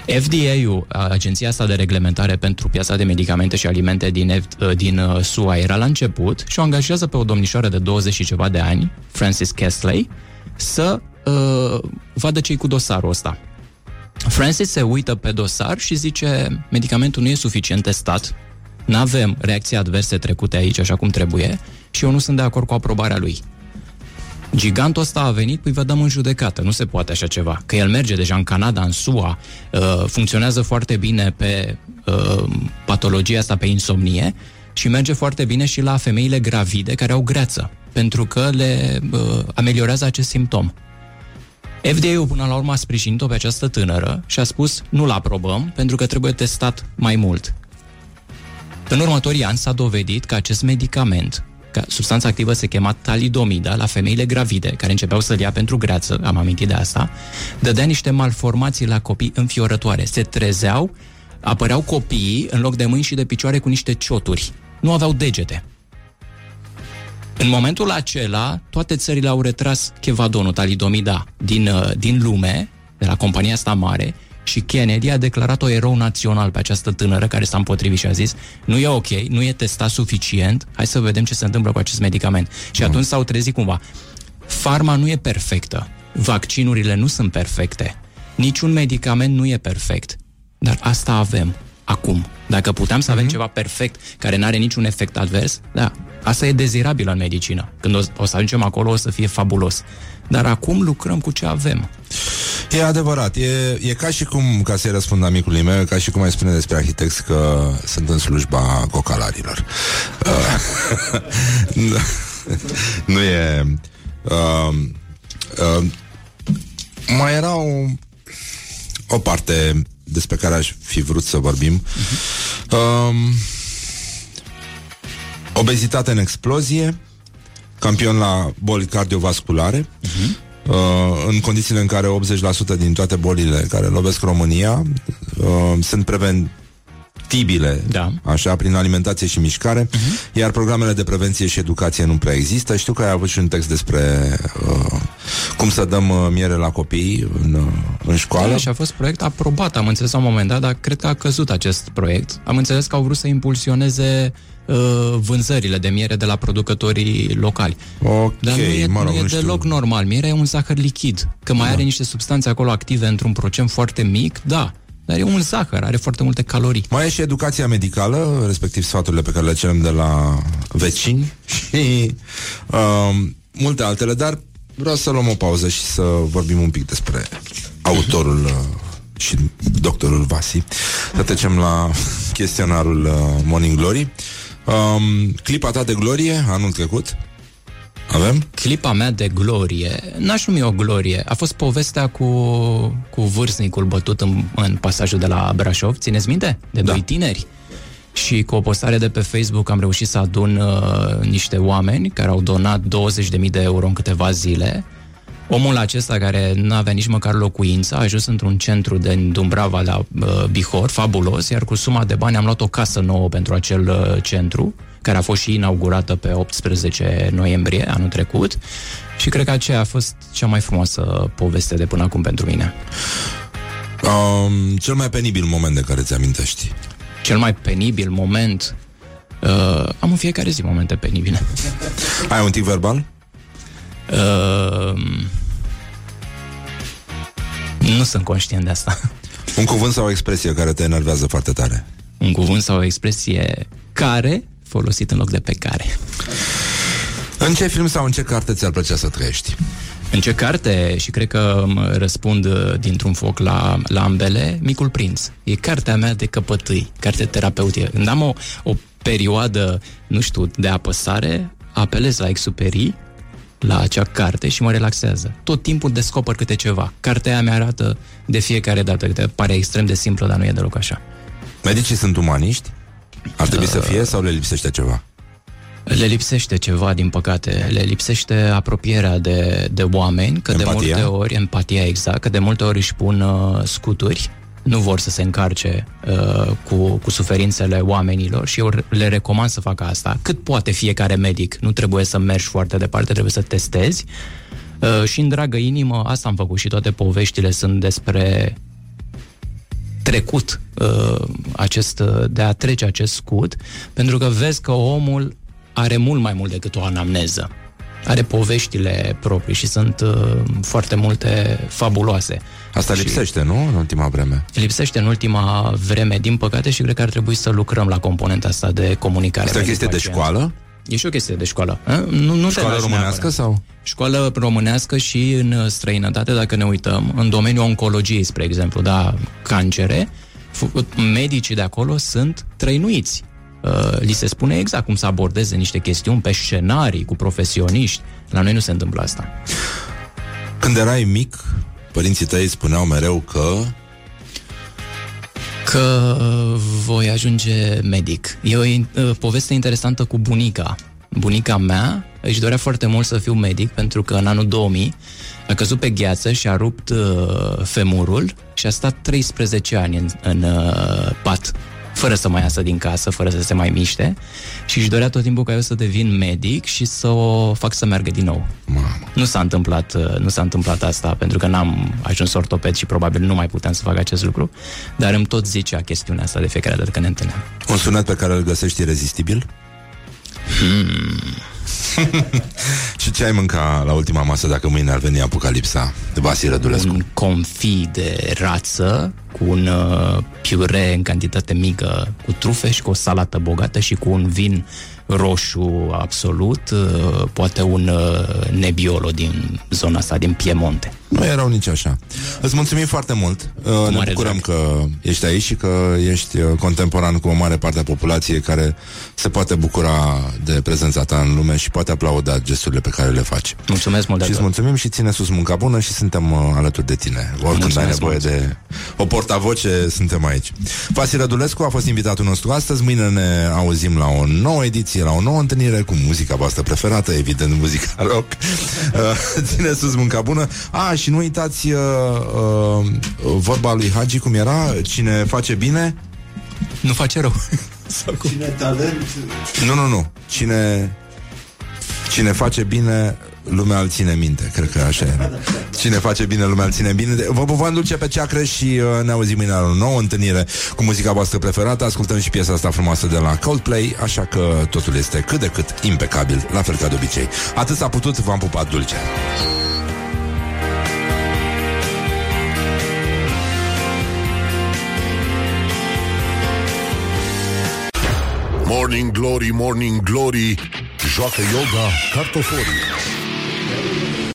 FDA-ul, agenția asta de reglementare pentru piața de medicamente și alimente din, F- din uh, SUA, era la început și o angajează pe o domnișoară de 20 și ceva de ani, Francis Kesley, să uh, vadă ce cu dosarul ăsta. Francis se uită pe dosar și zice medicamentul nu e suficient testat, nu avem reacții adverse trecute aici așa cum trebuie și eu nu sunt de acord cu aprobarea lui. Gigantul ăsta a venit, păi vă dăm în judecată. Nu se poate așa ceva. Că el merge deja în Canada, în SUA, uh, funcționează foarte bine pe uh, patologia asta, pe insomnie și merge foarte bine și la femeile gravide care au greață, pentru că le uh, ameliorează acest simptom. FDA-ul până la urmă a sprijinit-o pe această tânără și a spus nu-l aprobăm pentru că trebuie testat mai mult. În următorii ani s-a dovedit că acest medicament, că substanța activă se chema talidomida la femeile gravide, care începeau să-l ia pentru greață, am amintit de asta, dădea niște malformații la copii înfiorătoare. Se trezeau, apăreau copiii în loc de mâini și de picioare cu niște cioturi. Nu aveau degete. În momentul acela, toate țările au retras chevadonul, talidomida, din, uh, din lume, de la compania asta mare, și Kennedy a declarat-o erou național pe această tânără care s-a împotrivit și a zis nu e ok, nu e testat suficient, hai să vedem ce se întâmplă cu acest medicament. Și atunci s-au trezit cumva. Farma nu e perfectă, vaccinurile nu sunt perfecte, niciun medicament nu e perfect, dar asta avem acum. Dacă puteam să avem ceva perfect care nu are niciun efect advers, da, asta e dezirabil în medicină. Când o, o să ajungem acolo, o să fie fabulos. Dar acum lucrăm cu ce avem. E adevărat, e, e ca și cum, ca să-i răspund amicului meu, ca și cum ai spune despre arhitecți că sunt în slujba cocalarilor. Uh, nu- nu e... Uh, uh, mai era o, o parte despre care aș fi vrut să vorbim. Uh, obezitate în explozie, campion la boli cardiovasculare, uh, în condițiile în care 80% din toate bolile care lovesc România uh, sunt preven tibile, Da. așa, prin alimentație și mișcare, uh-huh. iar programele de prevenție și educație nu prea există. Știu că ai avut și un text despre uh, cum să dăm uh, miere la copii în, uh, în școală. Da, și a fost proiect aprobat, am înțeles la un moment dat, dar cred că a căzut acest proiect. Am înțeles că au vrut să impulsioneze uh, vânzările de miere de la producătorii locali. Ok, Dar nu e, mă rog, nu e nu știu. deloc normal. Mierea e un zahăr lichid. Că mai Da. are niște substanțe acolo active într-un procent foarte mic, da. Dar e un zahăr, are foarte multe calorii. Mai e și educația medicală, respectiv sfaturile pe care le cerem de la vecini și uh, multe altele, dar vreau să luăm o pauză și să vorbim un pic despre autorul uh, și doctorul Vasi. Să trecem la chestionarul uh, Morning Glory. Um, clipa ta de glorie anul trecut? Avem? Clipa mea de glorie, n-aș numi o glorie, a fost povestea cu, cu vârstnicul bătut în, în pasajul de la Brașov, țineți minte? De doi tineri. Și cu o postare de pe Facebook am reușit să adun uh, niște oameni care au donat 20.000 de euro în câteva zile. Omul acesta, care nu avea nici măcar locuință, a ajuns într-un centru de Dumbrava la uh, Bihor, fabulos, iar cu suma de bani am luat o casă nouă pentru acel uh, centru, care a fost și inaugurată pe 18 noiembrie anul trecut și cred că aceea a fost cea mai frumoasă poveste de până acum pentru mine. Um, cel mai penibil moment de care ți amintești? Cel mai penibil moment uh, am în fiecare zi momente penibile. Ai un tic verbal? Uh, nu sunt conștient de asta. Un cuvânt sau o expresie care te enervează foarte tare? Un cuvânt sau o expresie care folosit în loc de pe care. În ce film sau în ce carte ți-ar plăcea să trăiești? În ce carte, și cred că mă răspund uh, dintr-un foc la, la ambele, Micul Prinț. E cartea mea de căpătâi, carte terapeutică. Când am o, o perioadă, nu știu, de apăsare, apelez la exuperii, la acea carte și mă relaxează. Tot timpul descoper câte ceva. Cartea aia mi-arată de fiecare dată, câte pare extrem de simplă, dar nu e deloc așa. Medicii sunt umaniști? Ar trebui să fie sau le lipsește ceva? Le lipsește ceva, din păcate. Le lipsește apropierea de, de oameni, că Empatia? de multe ori, empatia exact, că de multe ori își pun uh, scuturi, nu vor să se încarce uh, cu, cu suferințele oamenilor și eu le recomand să facă asta. Cât poate fiecare medic, nu trebuie să mergi foarte departe, trebuie să testezi. Uh, și în dragă inimă, asta am făcut și toate poveștile sunt despre trecut uh, acest, uh, de a trece acest scut, pentru că vezi că omul are mult mai mult decât o anamneză. Are poveștile proprii și sunt uh, foarte multe fabuloase. Asta și lipsește, nu? În ultima vreme. Lipsește în ultima vreme, din păcate, și cred că ar trebui să lucrăm la componenta asta de comunicare. Asta e o chestie de medic-pacient. școală? E și o chestie de școală. A? Nu, nu te Școală lași românească neapărat. sau? Școală românească și în străinătate, dacă ne uităm, în domeniul oncologiei, spre exemplu, da, cancere, f- medicii de acolo sunt trăinuiți. Uh, li se spune exact cum să abordeze niște chestiuni pe scenarii, cu profesioniști. La noi nu se întâmplă asta. Când erai mic, părinții tăi spuneau mereu că... Că uh, voi ajunge medic. E o in- uh, poveste interesantă cu bunica. Bunica mea își dorea foarte mult să fiu medic pentru că în anul 2000 a căzut pe gheață și a rupt uh, femurul și a stat 13 ani în, în uh, pat fără să mai iasă din casă, fără să se mai miște și își dorea tot timpul ca eu să devin medic și să o fac să meargă din nou. Mamă. Nu s-a întâmplat, uh, nu s-a întâmplat asta pentru că n-am ajuns ortoped și probabil nu mai puteam să fac acest lucru, dar îmi tot zicea chestiunea asta de fiecare dată când ne întâlneam. Un sunet pe care îl găsești irezistibil? Și ce ai mânca la ultima masă dacă mâine ar veni apocalipsa de Vasile Rădulescu? Un confit de rață cu un uh, piure în cantitate mică cu trufe și cu o salată bogată și cu un vin roșu absolut, uh, poate un uh, nebiolo din zona asta, din Piemonte. Nu erau nici așa. Îți mulțumim foarte mult. Uh, ne mare bucurăm drag. că ești aici și că ești uh, contemporan cu o mare parte a populației care se poate bucura de prezența ta în lume și poate aplauda gesturile pe care le faci. Mulțumesc mult de Și îți tot. mulțumim și ține sus munca bună și suntem uh, alături de tine. Oricând ai Mulțumesc nevoie mult. de o portavoce, suntem aici. Vasil Rădulescu a fost invitatul nostru astăzi. Mâine ne auzim la o nouă ediție, la o nouă întâlnire cu muzica voastră preferată, evident muzica rock. Uh, ține sus munca bună. A, și nu uitați uh, uh, vorba lui Hagi cum era, cine face bine Nu face rău. Cine talent? Nu, nu, nu. Cine, cine face bine, lumea îl ține minte. Cred că așa e. Cine face bine, lumea îl ține bine. Vă pupăm dulce pe ceacră și uh, ne auzim mâine la o nouă întâlnire cu muzica voastră preferată. Ascultăm și piesa asta frumoasă de la Coldplay, așa că totul este cât de cât impecabil, la fel ca de obicei. Atât s-a putut, v-am pupat dulce. Morning Glory, Morning Glory Joacă yoga cartoforii Thank you.